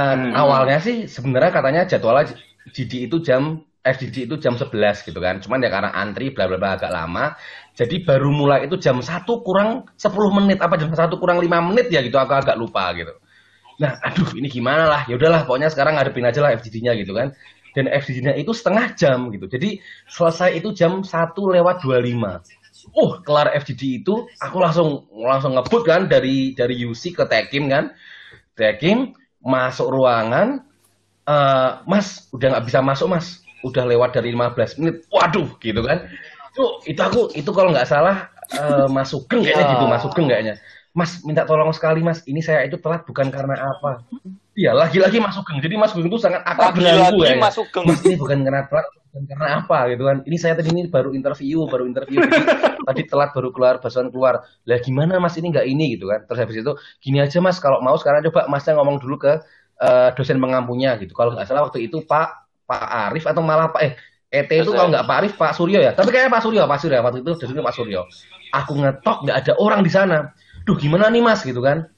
eh, Hmm. awalnya sih sebenarnya katanya jadwalnya GD itu jam FGD itu jam 11 gitu kan cuman ya karena antri bla bla bla agak lama jadi baru mulai itu jam 1 kurang 10 menit apa jam 1 kurang 5 menit ya gitu aku agak lupa gitu. Nah, aduh ini gimana lah. Ya udahlah pokoknya sekarang ngadepin aja lah FGD-nya gitu kan. Dan FGD-nya itu setengah jam gitu. Jadi selesai itu jam 1 lewat 25. Oh, kelar FGD itu aku langsung langsung ngebut kan dari dari UC ke Tekim kan. Tekim masuk ruangan eh Mas, udah nggak bisa masuk Mas. Udah lewat dari 15 menit. Waduh, gitu kan. Itu itu aku itu kalau nggak salah eh, Mas Sugeng kayaknya Ya. gitu, Mas Sugeng kayaknya. Mas minta tolong sekali Mas, ini saya itu telat bukan karena apa. Iya, lagi-lagi Mas Sugeng. Jadi Mas Sugeng itu sangat akrab dengan gue. Ya. Mas Sugeng. Mas ini bukan karena telat, bukan karena apa gitu kan. Ini saya tadi ini baru interview, baru interview. Jadi, tadi telat baru keluar, basuhan keluar. Lah gimana Mas ini nggak ini gitu kan. Terus habis itu gini aja Mas, kalau mau sekarang coba Masnya ngomong dulu ke eh, dosen pengampunya gitu. Kalau nggak salah waktu itu Pak Pak Arif atau malah Pak eh ET itu kalau nggak Pak Arif Pak Suryo ya. Tapi kayaknya Pak Suryo, Pak Suryo waktu itu dosennya Pak Suryo. Aku ngetok nggak ada orang di sana. Duh gimana nih Mas gitu kan.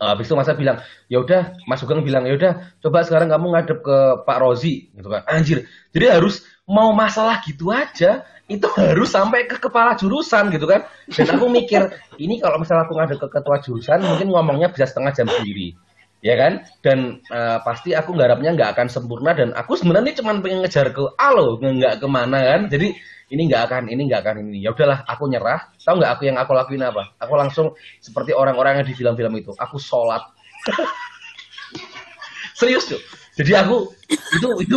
Nah, habis itu masa bilang, ya udah, Mas Sugeng bilang, ya udah, coba sekarang kamu ngadep ke Pak Rozi, gitu kan. Anjir. Jadi harus mau masalah gitu aja, itu harus sampai ke kepala jurusan gitu kan. Dan aku mikir, ini kalau misalnya aku ngadep ke ketua jurusan, mungkin ngomongnya bisa setengah jam sendiri. Ya kan? Dan eh, pasti aku nggarapnya nggak akan sempurna dan aku sebenarnya cuma pengen ngejar ke alo, nggak ke mana kan. Jadi ini nggak akan, ini nggak akan ini. Ya udahlah, aku nyerah. Tahu nggak aku yang aku lakuin apa? Aku langsung seperti orang-orang yang di film-film itu. Aku sholat. Serius tuh. Jadi aku itu itu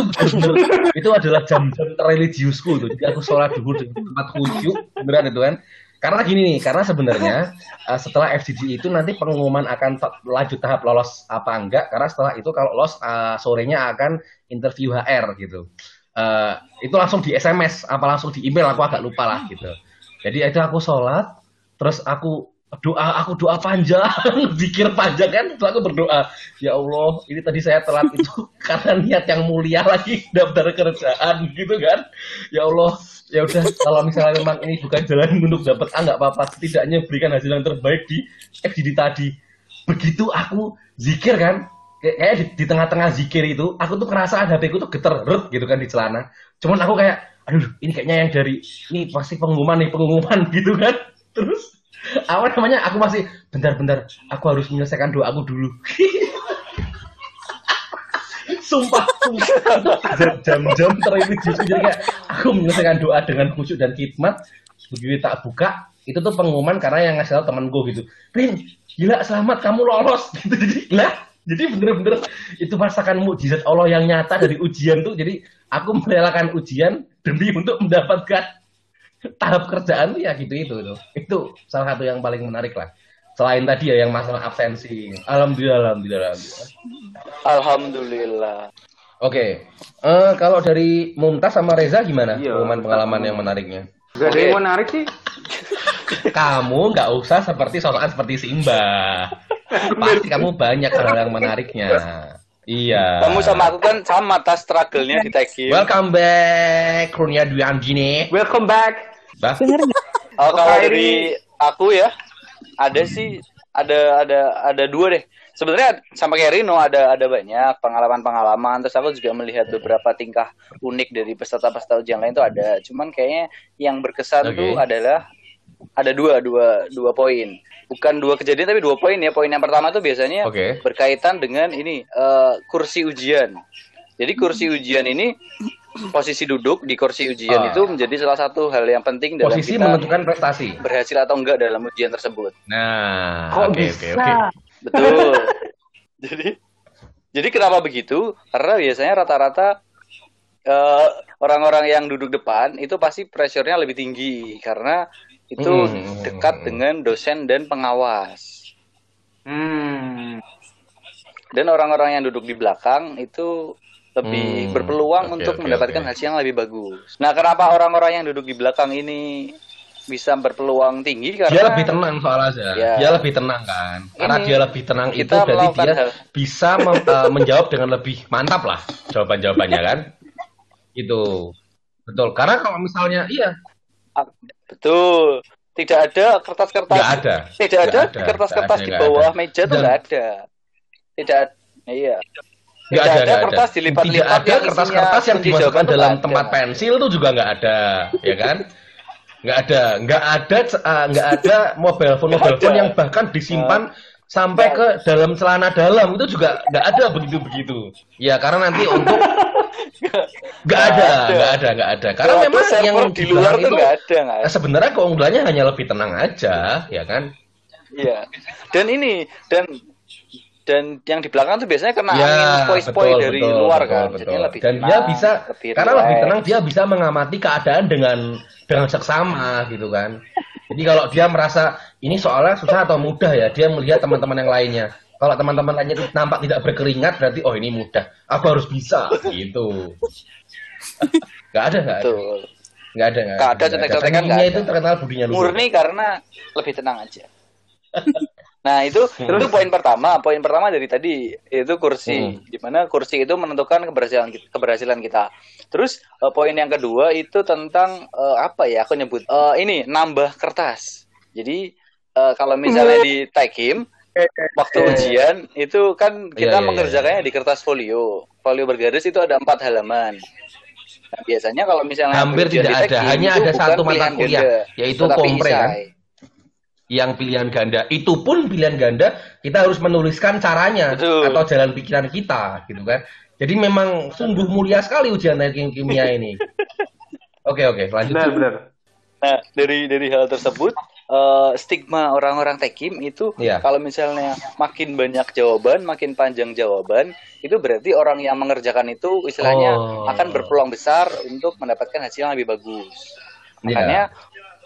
itu adalah jam-jam religiusku tuh. Jadi aku sholat dulu di tempat khusyuk beneran itu kan. Karena gini nih, karena sebenarnya uh, setelah FGD itu nanti pengumuman akan lanjut tahap lolos apa enggak. Karena setelah itu kalau lolos uh, sorenya akan interview HR gitu. Uh, itu langsung di SMS apa langsung di email aku agak lupa lah gitu. Jadi itu aku sholat, terus aku doa aku doa panjang, zikir panjang kan, terus aku berdoa, ya Allah, ini tadi saya telat itu karena niat yang mulia lagi daftar kerjaan gitu kan. Ya Allah, ya udah kalau misalnya memang ini bukan jalan untuk dapat A nggak apa-apa, setidaknya berikan hasil yang terbaik di FGD tadi. Begitu aku zikir kan, kayak di, di tengah-tengah zikir itu, aku tuh kerasa HP ku tuh geter rut gitu kan di celana. Cuman aku kayak, aduh, ini kayaknya yang dari ini pasti pengumuman nih pengumuman gitu kan. Terus apa namanya aku masih bentar-bentar aku harus menyelesaikan doa aku dulu. Sumpah sumpah. Jam-jam. Terimit justru jadi kayak aku menyelesaikan doa dengan khusyuk dan khidmat begitu tak buka. Itu tuh pengumuman karena yang ngasih tahu temanku gitu. Rin gila selamat kamu lolos. Gitu jadi lah jadi bener-bener itu merasakan mukjizat Allah yang nyata dari ujian tuh. Jadi aku merelakan ujian demi untuk mendapatkan tahap kerjaan tuh ya gitu itu itu itu salah satu yang paling menarik lah selain tadi ya yang masalah absensi alhamdulillah alhamdulillah, alhamdulillah. Alhamdulillah. oke Eh, kalau dari Mumtaz sama Reza gimana Iya. pengalaman pengalaman yang menariknya Gak ada Oke. yang menarik sih. kamu nggak usah seperti sosokan seperti Simba pasti kamu banyak hal yang menariknya iya Kamu sama aku kan sama tas struggle-nya di welcome back Kurnia Dwi Anjini Welcome back. Nggak? Oh, kalau dari aku ya, ada sih ada ada ada dua deh. Sebenarnya sama kayak Rino ada ada banyak pengalaman-pengalaman. Terus aku juga melihat beberapa tingkah unik dari peserta-peserta ujian lain itu ada. Cuman kayaknya yang berkesan Oke. tuh adalah ada dua dua dua poin. Bukan dua kejadian tapi dua poin ya. Poin yang pertama tuh biasanya Oke. berkaitan dengan ini eh, kursi ujian. Jadi kursi ujian ini posisi duduk di kursi ujian Ah. itu menjadi salah satu hal yang penting dalam posisi kita menentukan prestasi berhasil atau enggak dalam ujian tersebut. nah oke oke oke Betul. jadi jadi kenapa begitu? Karena biasanya rata-rata eh, orang-orang yang duduk depan itu pasti pressure-nya lebih tinggi karena itu Hmm. dekat dengan dosen dan pengawas. Hmm. Dan orang-orang yang duduk di belakang itu lebih Hmm, berpeluang oke, untuk oke, mendapatkan oke. hasil yang lebih bagus. Nah, kenapa orang-orang yang duduk di belakang ini bisa berpeluang tinggi karena dia lebih tenang soalnya Ya. dia lebih tenang kan karena dia lebih tenang itu berarti dia hal- bisa mem- eh, menjawab dengan lebih mantap lah jawaban jawabannya kan itu betul karena kalau misalnya iya Ah, betul. Tidak ada kertas-kertas. nggak ada Tidak ada kertas-kertas di bawah ada. meja tuh nggak ada. Tidak. Iya. Tidak ada, ada kertas ada. dilipat-lipat tidak ada yang kertas-kertas yang kunci dimasukkan dalam ada. tempat pensil itu juga nggak ada ya kan nggak ada nggak ada eh, nggak ada mobile phone mobile phone yang bahkan disimpan sampai ke dalam celana dalam itu juga nggak ada begitu begitu ya karena nanti untuk nggak ada nggak ada nggak ada karena memang yang di luar itu nggak ada, nggak ada. sebenarnya keunggulannya hanya lebih tenang aja ya kan Iya. Dan ini dan dan yang di belakang tuh biasanya kena Ya, angin spoi-spoi dari betul, luar betul, kan. betul. Jadinya lebih Dan dia tenang, bisa lebih karena lebih tenang dia bisa mengamati keadaan dengan dengan seksama gitu kan. Jadi kalau dia merasa ini soalnya susah atau mudah ya, dia melihat teman-teman yang lainnya. Kalau teman-teman lainnya itu nampak tidak berkeringat berarti oh ini mudah. Aku harus bisa gitu. Gak ada, gak ada. Betul. Gak ada, gak Nggak ada, cetek-cetekan Tekniknya nggak itu ada. terkenal budinya. Murni karena lebih tenang aja. Nah itu itu poin pertama. Poin pertama dari tadi itu kursi. Hmm. Di mana kursi itu menentukan keberhasilan kita, keberhasilan kita. Terus eh, poin yang kedua itu tentang eh, apa ya? Aku nyebut eh, ini nambah kertas. Jadi eh, kalau misalnya di Tekim waktu ujian itu kan Iya, kita iya, mengerjakannya di kertas folio. Folio bergaris itu ada empat halaman. Nah, biasanya kalau misalnya Hampir tidak ada, hanya ada satu mata kuliah, yaitu kompre, kan? Yang pilihan ganda itu pun pilihan ganda kita harus menuliskan caranya Betul. atau jalan pikiran kita gitu kan jadi memang sungguh mulia sekali ujian teknik kimia ini oke oke lanjut Benar, benar. Nah, dari dari hal tersebut eh, stigma orang-orang tekim itu Iya. kalau misalnya makin banyak jawaban, makin panjang jawaban, itu berarti orang yang mengerjakan itu istilahnya Oh. akan berpeluang besar untuk mendapatkan hasil yang lebih bagus. Makanya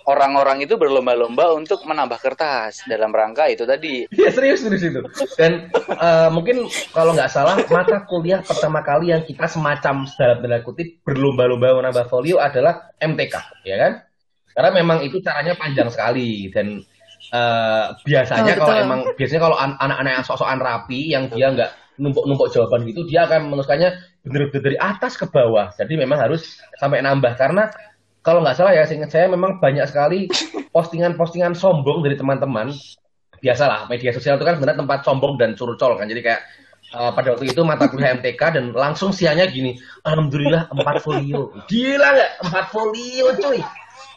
orang-orang itu berlomba-lomba untuk menambah kertas dalam rangka itu tadi. Iya serius serius itu. Dan eh, mungkin kalau nggak salah mata kuliah pertama kali yang kita semacam dalam tanda kutip berlomba-lomba menambah folio adalah MTK, ya kan? Karena memang itu caranya panjang sekali dan eh, biasanya Oh, kalau emang biasanya kalau an- anak-anak yang sok-sokan rapi yang dia nggak numpuk-numpuk jawaban gitu dia akan menuliskannya bener-bener dari atas ke bawah. Jadi memang harus sampai nambah karena kalau nggak salah ya seingat saya memang banyak sekali postingan-postingan sombong dari teman-teman biasalah media sosial itu kan sebenarnya tempat sombong dan curcol kan jadi kayak eh, pada waktu itu mata kuliah MTK dan langsung sianya gini alhamdulillah empat folio gila nggak empat folio cuy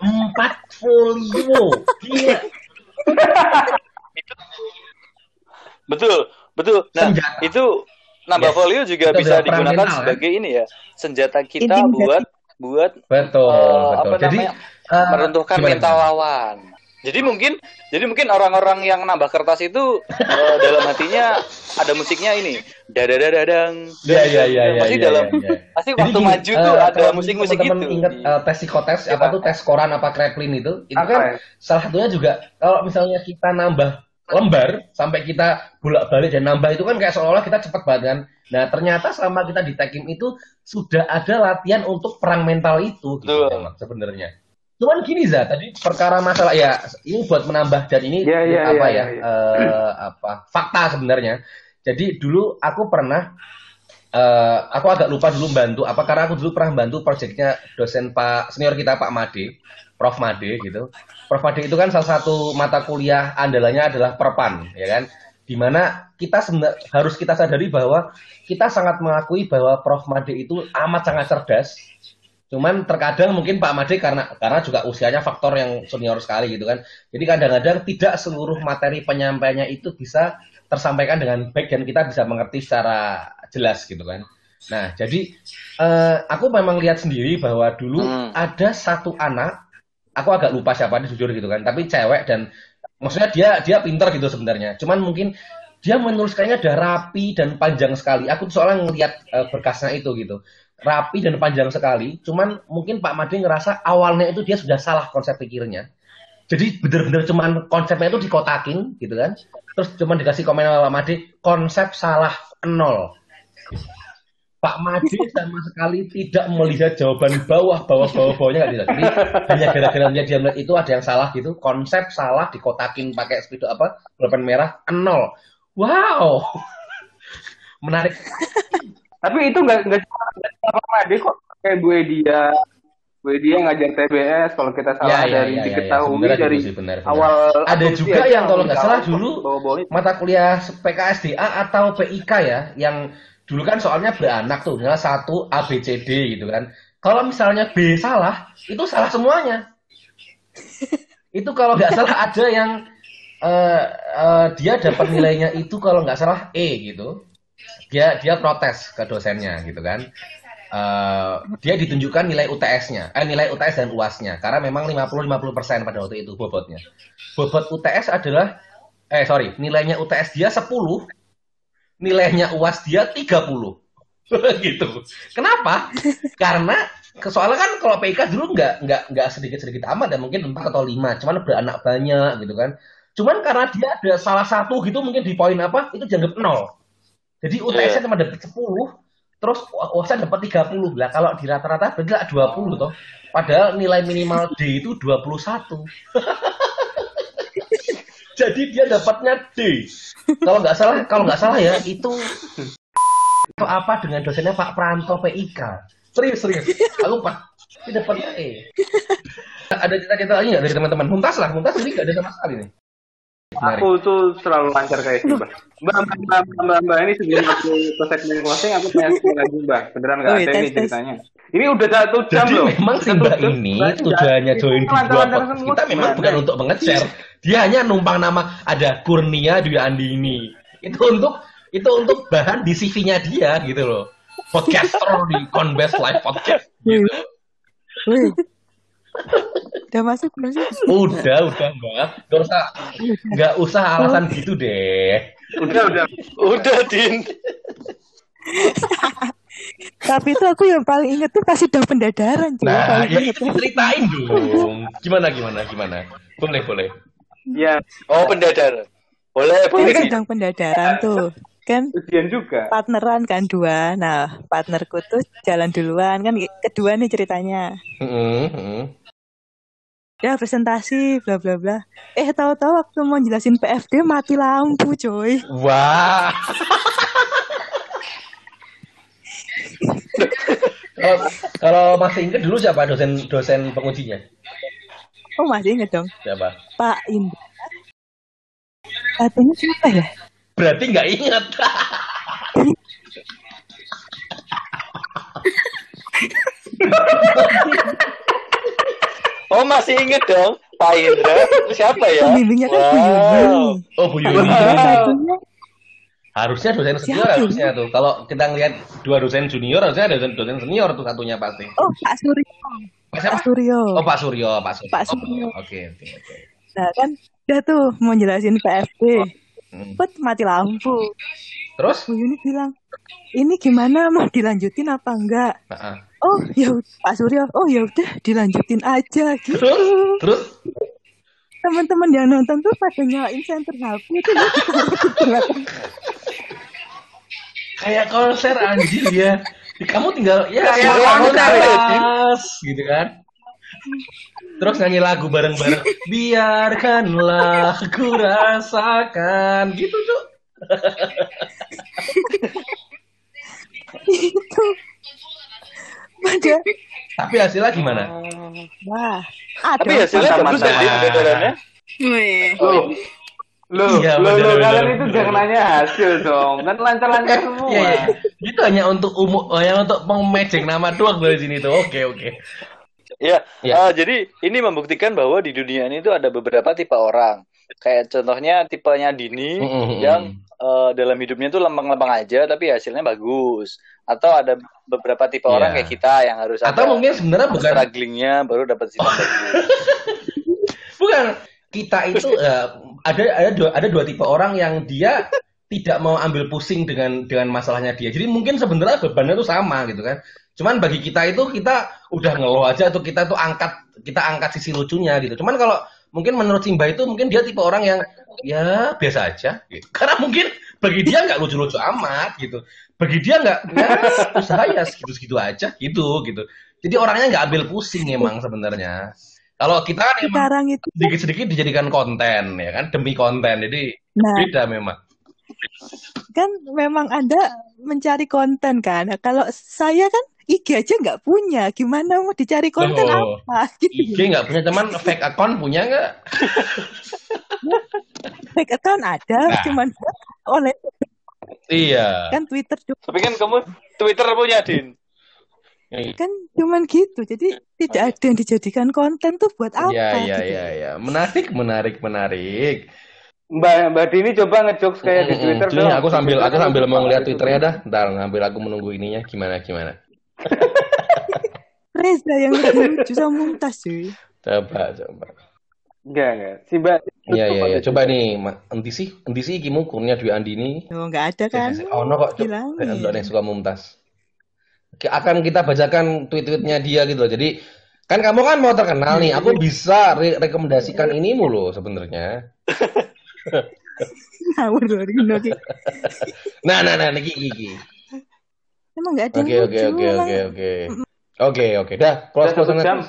empat folio gila Betul, betul. Nah, Senjata. itu nambah Yes. folio juga Itu bisa digunakan kan? sebagai ini ya, senjata kita Intimidasi. buat buat betul Eh, betul apa jadi namanya, eh, meruntuhkan gimana, mental lawan. Jadi mungkin jadi mungkin orang-orang yang nambah kertas itu eh, dalam hatinya ada musiknya ini. Dadadadadang. Iya iya iya iya. Pasti iya, dalam iya, iya. pasti Jadi waktu gini, maju eh, tuh ada musik-musik gitu. ingat eh, tes psikotes apa tuh tes koran apa kreplin itu itu kan ya? salah satunya juga kalau misalnya kita nambah lembar sampai kita bolak-balik dan nambah itu kan kayak seolah-olah kita cepat banget kan. Nah ternyata selama kita di tekim itu sudah ada latihan untuk perang mental itu gitu memang sebenarnya. Cuman gini Za, tadi perkara masalah ya ini buat menambah dan ini Iya, iya, apa iya, ya iya. eh, apa fakta sebenarnya. Jadi dulu aku pernah eh aku agak lupa dulu bantu apa karena aku dulu pernah bantu proyeknya dosen Pak senior kita Pak Made, Prof Made gitu. Prof Made itu kan salah satu mata kuliah andalannya adalah perpan, ya kan? Di mana kita sebenar- harus kita sadari bahwa kita sangat mengakui bahwa Prof Made itu amat sangat cerdas. Cuman terkadang mungkin Pak Made karena karena juga usianya faktor yang senior sekali gitu kan. Jadi kadang-kadang tidak seluruh materi penyampaiannya itu bisa tersampaikan dengan baik dan kita bisa mengerti secara jelas gitu kan. Nah, jadi eh, aku memang lihat sendiri bahwa dulu Hmm. ada satu anak, aku agak lupa siapa dia jujur gitu kan, tapi cewek dan maksudnya dia dia pinter gitu sebenarnya. Cuman mungkin dia menuliskannya udah rapi dan panjang sekali. Aku soalnya ngelihat eh, berkasnya itu gitu. Rapi dan panjang sekali. Cuman mungkin Pak Made ngerasa awalnya itu dia sudah salah konsep pikirnya. Jadi bener-bener cuman konsepnya itu dikotakin gitu kan. Terus cuman dikasih komen sama Made, konsep salah nol. Pak Made sama sekali tidak melihat jawaban bawah, bawah, bawah, bawahnya nggak dilihat. Jadi hanya gara-gara dia melihat itu ada yang salah gitu, konsep salah dikotakin pakai spidol apa, pulpen merah nol. Wow, menarik. Tapi itu nggak nggak cuma Pak Made kok. Kayak Bu Edia, Bu Edia ngajar TBS kalau kita salah Ya, ya, dari ya, ya, ya. diketahui Sebenarnya dari gitu sih, benar, benar. awal. Ada juga yang kalau nggak salah dulu mata kuliah PKSDA atau PIK ya, yang dulu kan soalnya beranak tuh, misalnya satu A B C D gitu kan. Kalau misalnya B salah, itu salah semuanya. itu kalau nggak salah ada yang eh, eh, dia dapat nilainya itu kalau nggak salah E gitu. Dia dia protes ke dosennya gitu kan. Eh, dia ditunjukkan nilai UTS-nya, eh nilai UTS dan UAS-nya karena memang 50-50% pada waktu itu bobotnya. Bobot UTS adalah eh sorry, nilainya UTS dia 10, nilainya UAS dia 30. gitu. Kenapa? Karena soalnya kan kalau PIK dulu nggak nggak nggak sedikit-sedikit amat ya mungkin 4 atau 5, cuman beranak banyak gitu kan. Cuman karena dia ada salah satu gitu mungkin di poin apa itu dianggap nol. Jadi UTS-nya cuma dapat 10, terus UAS-nya dapat 30. Lah kalau di rata-rata berarti lah 20 toh. Padahal nilai minimal D itu 21. Jadi dia dapatnya D. Kalau nggak salah, kalau nggak salah ya itu atau apa dengan dosennya Pak Pranto PIK. Serius serius. Aku Pak, dia dapatnya E. Ada cerita-cerita lagi nggak dari teman-teman? Muntas lah, muntas ini nggak ada sama sekali nih. Aku tuh selalu lancar kayak itu, Mbak. Mbak, Mbak, Mbak, Mbak, Mbak, ini sebelum aku ke segmen closing, aku pengen sekali lagi, Mbak. Beneran nggak ada ini ceritanya. Ini udah satu jam Jadi loh. memang Mbak ini tujuannya join ini di dua podcast kita memang bukan untuk menge-share. Dia hanya numpang nama ada Kurnia Dwi Andini. Itu untuk itu untuk bahan di CV-nya dia gitu loh. Podcaster di Conbest Live Podcast gitu. Udah masuk belum sih? Udah, udah Mbak. Gak usah nggak usah alasan gitu deh. Udah, udah. Udah, Din. Tapi itu aku yang paling inget tuh pas sidang pendadaran. Nah, paling ya inget. itu ceritain dong. Gimana gimana gimana? Boleh boleh. Ya, Oh, pendadar. Boleh, Kan boleh. sidang pendadaran tuh. Kan ujian juga. partneran kan dua. Nah, partnerku tuh jalan duluan kan kedua nih ceritanya. Heeh, heeh. Ya presentasi bla bla bla. Eh tahu-tahu waktu mau jelasin PFD mati lampu, coy. Wah. kalau kalau masih ingat dulu siapa dosen dosen pengujinya? Oh masih inget dong, Siapa? Pak Indra. Katanya siapa ya? Berarti nggak ingat. Oh, masih inget dong. Pak Indra. Itu siapa ya? Pembimbingnya kan Bu Wow. Yuni. Oh Bu Yuni. Satunya Harusnya dosen senior Siapa? harusnya tuh. Kalau kita ngeliat dua dosen junior harusnya ada dosen, dosen senior tuh satunya pasti. oh Pak Suryo. Pak siapa? Pak Suryo. Oh Pak Suryo, Pak Suryo. Pak Suryo. Oh, Oke oke oke. Nah kan udah tuh mau jelasin PFD. Hmm. Pet mati lampu. Terus? Bu Yuni bilang, ini gimana mau dilanjutin apa enggak? Heeh. Oh ya Pak Suryo, oh ya udah dilanjutin aja gitu. Terus? Terus? Teman-teman yang nonton tuh pada nyalain center HP itu belakang. Kayak konser anjir ya. Kamu tinggal ya Kayak konser ya, gitu kan. Terus nyanyi lagu bareng-bareng. Biarkanlah ku rasakan gitu tuh. itu. Pada Tapi hasilnya gimana? wah ada Tapi hasilnya bagus. Wih. Loh, lo, Iya, lo, lo, kalian itu jangan nanya hasil dong. Kan lancar-lancar semua. Iya, iya. Itu hanya untuk umum, hanya untuk memejek nama doang dari sini tuh. Oke, oke. Ya, Ya. eh, jadi ini membuktikan bahwa di dunia ini tuh ada beberapa tipe orang. Kayak contohnya tipenya Dini yang eh, dalam hidupnya tuh lempeng-lempeng aja tapi hasilnya bagus. Atau ada beberapa tipe Iya. orang kayak kita yang harus Atau ada mungkin sebenarnya bukan strugglingnya baru dapat sistem bagus. bukan kita itu eh, ada ada dua, ada dua tipe orang yang dia tidak mau ambil pusing dengan dengan masalahnya dia. Jadi mungkin sebenarnya bebannya tuh sama gitu kan. Cuman bagi kita itu kita udah ngeluh aja atau kita tuh angkat kita angkat sisi lucunya gitu. Cuman kalau mungkin menurut Simba itu mungkin dia tipe orang yang ya biasa aja gitu. Karena mungkin bagi dia nggak lucu-lucu amat gitu. Bagi dia nggak ya usaha ya segitu-segitu aja gitu gitu. Jadi orangnya nggak ambil pusing emang sebenarnya. Kalau kita kan emang sekarang itu sedikit-sedikit dijadikan konten ya kan demi konten jadi nah beda memang kan memang anda mencari konten kan? Kalau saya kan IG aja nggak punya. Gimana mau dicari konten Loh, apa? Gitu. IG nggak punya teman fake account punya nggak? Fake account ada Nah. cuman oleh iya. Kan Twitter juga. Tapi kan kamu Twitter punya Din. kan cuman gitu. Jadi tidak ada yang dijadikan konten tuh buat apa iya iya gitu. iya iya. Menarik menarik menarik Mbak Mbak Dini coba ngejokes kayak di. Twitter dong. aku sambil aku sambil mau ngeliat twitternya dah. Ntar ngambil aku menunggu ininya gimana gimana. Reza yang lucu sama Mumtaz cuy. Coba coba. Enggak, enggak. Si Mbak iya iya iya. coba nih enti sih? Enti sih kimu kurnia dwi andini. Oh nggak ada kan? oh no kok Bilangin. Untuk yang suka mumtaz. Oke, akan kita bacakan tweet-tweetnya dia gitu loh. Jadi kan kamu kan mau terkenal nih. Aku bisa re- rekomendasikan inimu loh sebenarnya ngawur loh Rino Ki. nah nah nah niki niki emang nggak ada oke oke oke oke oke oke oke dah close close jam.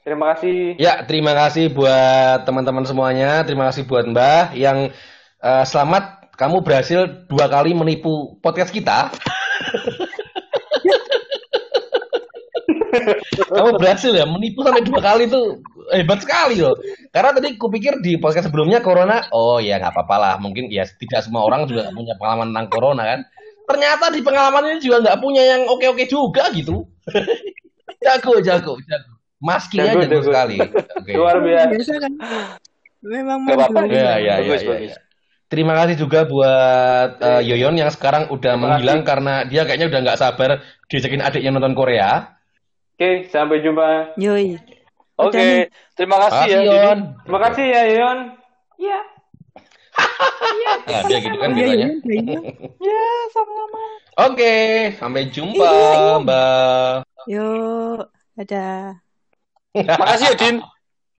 Terima kasih. Ya, terima kasih buat teman-teman semuanya. Terima kasih buat Mbah yang eh, selamat kamu berhasil dua kali menipu podcast kita. kamu berhasil ya menipu sampai dua kali tuh hebat sekali loh. Karena tadi kupikir di podcast sebelumnya corona, oh ya nggak apa-apa lah. Mungkin ya tidak semua orang juga punya pengalaman tentang corona kan. Ternyata di pengalaman ini juga nggak punya yang oke-oke juga gitu. jago, jago, jago. Maskingnya Jago, jago, jago. sekali. Oke. Luar biasa. kan memang apa-apa. Ya, ya, ya, Bagus, ya, bagus. ya. Terima kasih juga buat eh, Yoyon yang sekarang udah menghilang karena dia kayaknya udah nggak sabar diajakin adiknya nonton Korea. Oke, sampai jumpa. Yoi. Oke, nih. terima kasih ya. Makasih, Dini. Yon. Terima kasih ya, Yon. Iya. Nah, dia gitu kan Iya, bilangnya. iya, iya. Ya, sama-sama. Oke, sampai jumpa, Iya, iya. Mbak. Yuk, dadah. Makasih ya, Din.